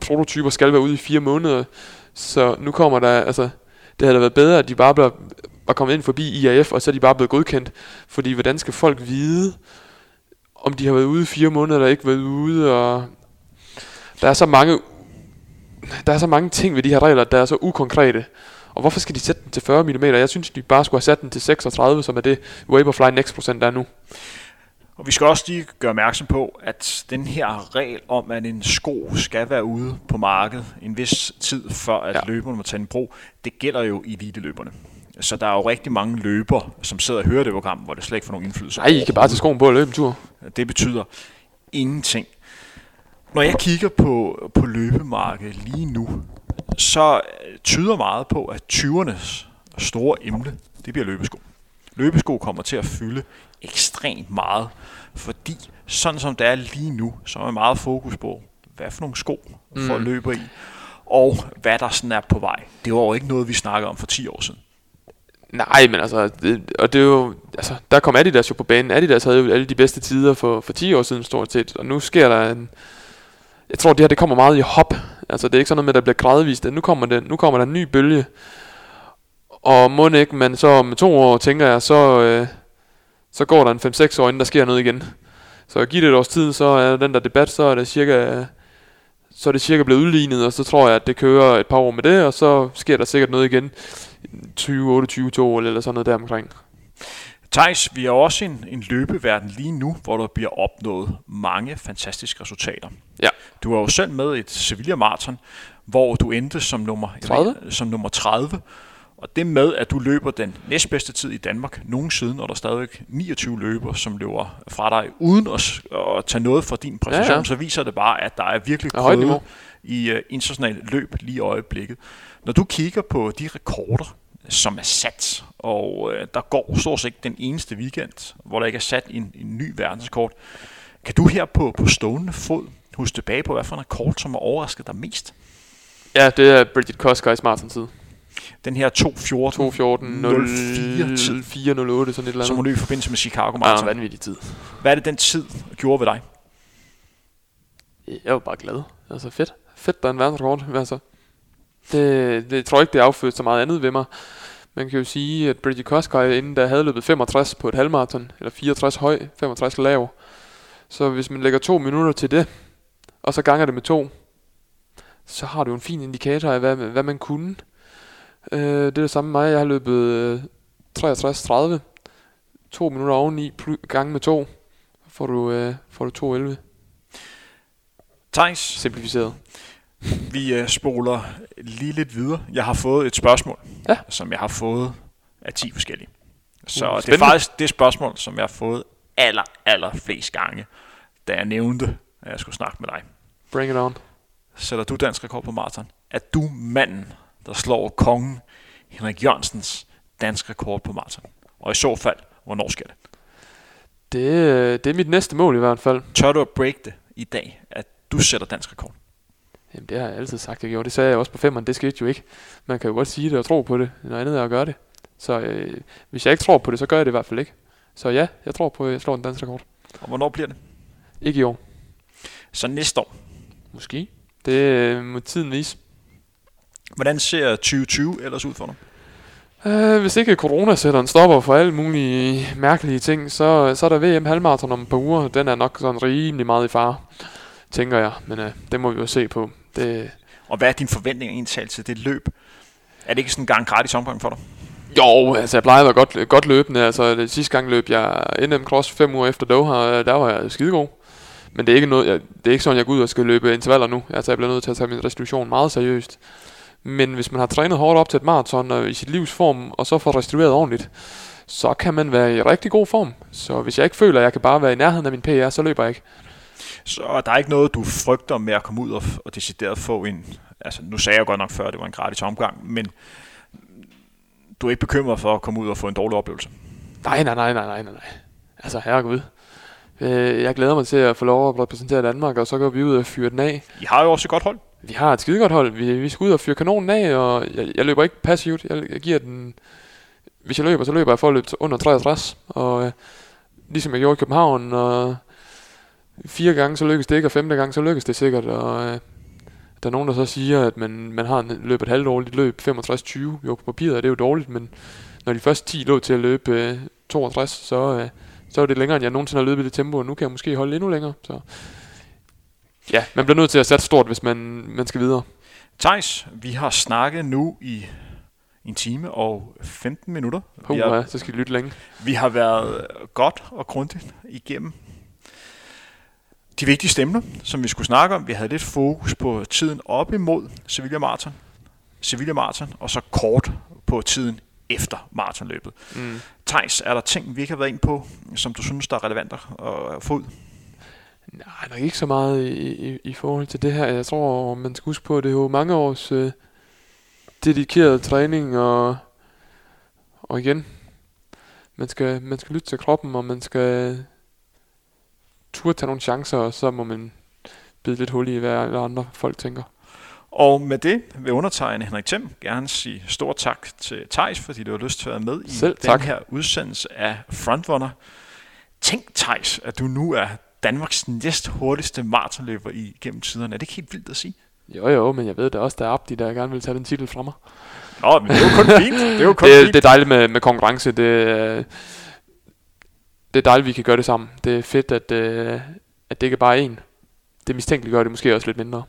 prototyper skal være ude i fire måneder, så nu kommer der, altså, det havde da været bedre, at de bare blev, var kommet ind forbi IAF, og så er de bare blevet godkendt, fordi hvordan skal folk vide, om de har været ude i fire måneder, eller ikke været ude, og der er så mange der er så mange ting ved de her regler, der er så ukonkrete, og hvorfor skal de sætte den til 40 mm? Jeg synes, de bare skulle have sat den til 36, som er det Vaporfly Next procent er nu. Og vi skal også lige gøre opmærksom på, at den her regel om, at en sko skal være ude på markedet en vis tid, før at ja. løberne må tage den brug, det gælder jo i eliteløberne. Så der er jo rigtig mange løber, som sidder og hører det program, hvor det slet ikke får nogen indflydelse. Nej, I kan bare tage skoen på og løbe en tur. Det betyder ingenting. Når jeg kigger på, på løbemarkedet lige nu, så tyder meget på, at 20'ernes store emne, det bliver løbesko. Løbesko kommer til at fylde ekstremt meget, fordi sådan som det er lige nu, så er meget fokus på, hvad for nogle sko for mm. løber i, og hvad der sådan er på vej. Det var jo ikke noget, vi snakkede om for 10 år siden. Nej, men altså, det, og det er jo, altså, der kom Adidas jo på banen. Adidas havde jo alle de bedste tider for, for 10 år siden stort set, og nu sker der en, jeg tror det her det kommer meget i hop. Altså det er ikke sådan noget med, at der bliver gradvist. Nu kommer, det, nu kommer der en ny bølge, og må ikke, men så om to år, tænker jeg, så, øh, så går der en 5-6 år, inden der sker noget igen. Så giv det et års tid, så er den der debat, så er det cirka, så er det cirka blevet udlignet, og så tror jeg, at det kører et par år med det, og så sker der sikkert noget igen 20 22 to eller sådan noget der omkring. Thijs, vi er også en, en løbeverden lige nu, hvor der bliver opnået mange fantastiske resultater. Ja. Du var jo selv med i et Sevilla Marathon, hvor du endte som nummer 30. Som nummer 30 og det med, at du løber den næstbedste tid i Danmark nogensinde, og der er stadig 29 løber, som løber fra dig, uden at, at tage noget fra din præstation, ja, ja. så viser det bare, at der er virkelig krøde i uh, internationalt løb lige i øjeblikket. Når du kigger på de rekorder, som er sat, og uh, der går stort set den eneste weekend, hvor der ikke er sat en, en ny verdensrekord, kan du her på, på stående fod huske tilbage på, hvad for en rekord, som har overrasket dig mest? Ja, det er Bridget Koskaj Martin tid den her 2.14 2.14 04 408 sådan et eller andet. Som hun løb i forbindelse med Chicago Marathon. Ja, vanvittig tid. Hvad er det den tid gjorde ved dig? Jeg var bare glad. Altså fedt. Fedt, der er en verdensrekord. Altså, det, det, jeg tror ikke, det affødt så meget andet ved mig. Man kan jo sige, at Bridget Koskaj inden der havde løbet 65 på et halvmarathon, eller 64 høj, 65 lav. Så hvis man lægger to minutter til det, og så ganger det med to, så har du en fin indikator af, hvad, hvad man kunne. Øh, det er det samme med mig. Jeg har løbet øh, 63-30. To minutter oveni, gang med to. Får du, øh, får du 2.11. Thijs. Simplificeret. Vi øh, spoler lige lidt videre. Jeg har fået et spørgsmål, ja. som jeg har fået af 10 forskellige. Så uh, det er faktisk det spørgsmål, som jeg har fået aller, aller flest gange, da jeg nævnte, at jeg skulle snakke med dig. Bring it on. Sætter du dansk rekord på maraton? Er du manden, der slår kongen Henrik Jørgensens dansk rekord på maraton? Og i så fald, hvornår skal det? Det, det er mit næste mål i hvert fald. Tør du at break det i dag, at du sætter dansk rekord? Jamen det har jeg altid sagt, jeg gjorde. Det sagde jeg også på femmeren, det skete jo ikke. Man kan jo godt sige det og tro på det. Noget andet er at gøre det. Så øh, hvis jeg ikke tror på det, så gør jeg det i hvert fald ikke. Så ja, jeg tror på, at jeg slår en dansk rekord. Og hvornår bliver det? Ikke i år. Så næste år? Måske. Det øh, må tiden vise. Hvordan ser 2020 ellers ud for dig? Uh, hvis ikke corona sætter en stopper for alle mulige mærkelige ting, så, så er der VM halvmarathon om et par uger. Den er nok sådan rimelig meget i fare, tænker jeg. Men uh, det må vi jo se på. Det... Øh, og hvad er din forventning egentlig til det løb? Er det ikke sådan en gang gratis omgang for dig? Jo, altså jeg plejer at være godt, godt løbende. Altså det sidste gang løb jeg NM Cross fem uger efter Doha, øh, der var jeg skidegod. Men det er ikke, noget, jeg, det er ikke sådan, jeg går ud og skal løbe intervaller nu. Altså jeg bliver nødt til at tage min restitution meget seriøst. Men hvis man har trænet hårdt op til et maraton og i sit livs form, og så får restitueret ordentligt, så kan man være i rigtig god form. Så hvis jeg ikke føler, at jeg kan bare være i nærheden af min PR, så løber jeg ikke. Så der er ikke noget, du frygter med at komme ud og, og decideret få en... Altså, nu sagde jeg godt nok før, at det var en gratis omgang, men du er ikke bekymret for at komme ud og få en dårlig oplevelse? Nej, nej, nej, nej, nej, nej. Altså, herregud. Øh, jeg glæder mig til at få lov at repræsentere Danmark, og så går vi ud og fyre den af. I har jo også et godt hold. Vi har et skide godt hold. Vi, vi skal ud og fyre kanonen af, og jeg, jeg løber ikke passivt. Jeg, jeg giver den... Hvis jeg løber, så løber jeg for at løbe under 63. Og øh, ligesom jeg gjorde i København, og fire gange så lykkes det ikke, og femte gang så lykkes det sikkert. Og øh, Der er nogen, der så siger, at man, man har en, løbet et halvdårligt løb, 65-20. Jo, på papiret er det jo dårligt, men når de første 10 lå til at løbe øh, 62, så, øh, så er det længere, end jeg nogensinde har løbet i det tempo, og nu kan jeg måske holde endnu længere. Så. Ja, man bliver nødt til at sætte stort, hvis man, man skal videre. Thijs, vi har snakket nu i en time og 15 minutter. Puh, vi, har, ja, så skal de lytte længe. vi har været godt og grundigt igennem de vigtige emner, som vi skulle snakke om. Vi havde lidt fokus på tiden op imod Sevilla Marathon, Sevilla Marathon, og så kort på tiden efter maratonløbet. Mm. Thijs, er der ting, vi ikke har været ind på, som du synes, der er relevant at få ud? Nej, nok ikke så meget i, i, i forhold til det her. Jeg tror, man skal huske på, at det er jo mange års øh, dedikeret træning, og, og igen, man skal, man skal lytte til kroppen, og man skal turde tage nogle chancer, og så må man bide lidt hul i, hvad alle andre folk tænker. Og med det vil undertegne Henrik Thiem gerne sige stor tak til Tejs, fordi du har lyst til at være med i Selv den tak. her udsendelse af Frontrunner. Tænk, Tejs, at du nu er Danmarks næst hurtigste maratonløber igennem tiderne. Er det ikke helt vildt at sige? Jo jo, men jeg ved da også, der er Abdi, der gerne vil tage den titel fra mig. Nå, men det er jo kun fint. Det er jo kun Det, fint. det er dejligt med, med konkurrence. Det, øh, det er dejligt, vi kan gøre det sammen. Det er fedt, at, øh, at det ikke er bare én. Det mistænkeligt gør det måske også lidt mindre.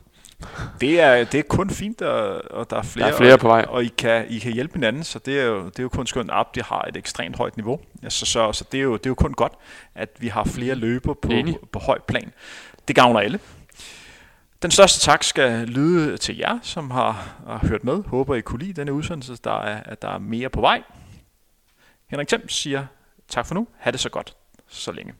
Det er, det er kun fint, og, og der er flere, Der er flere og, på vej. og I kan, I kan hjælpe hinanden, så det er jo, det er jo kun skønt, at de har et ekstremt højt niveau. Altså, så, så det, er jo, det er jo kun godt, at vi har flere løber på, Enig. på høj plan. Det gavner alle. Den største tak skal lyde til jer, som har, har hørt med. Håber, I kunne lide denne udsendelse, der er, at der er mere på vej. Henrik Thiem siger tak for nu. Ha' det så godt så længe.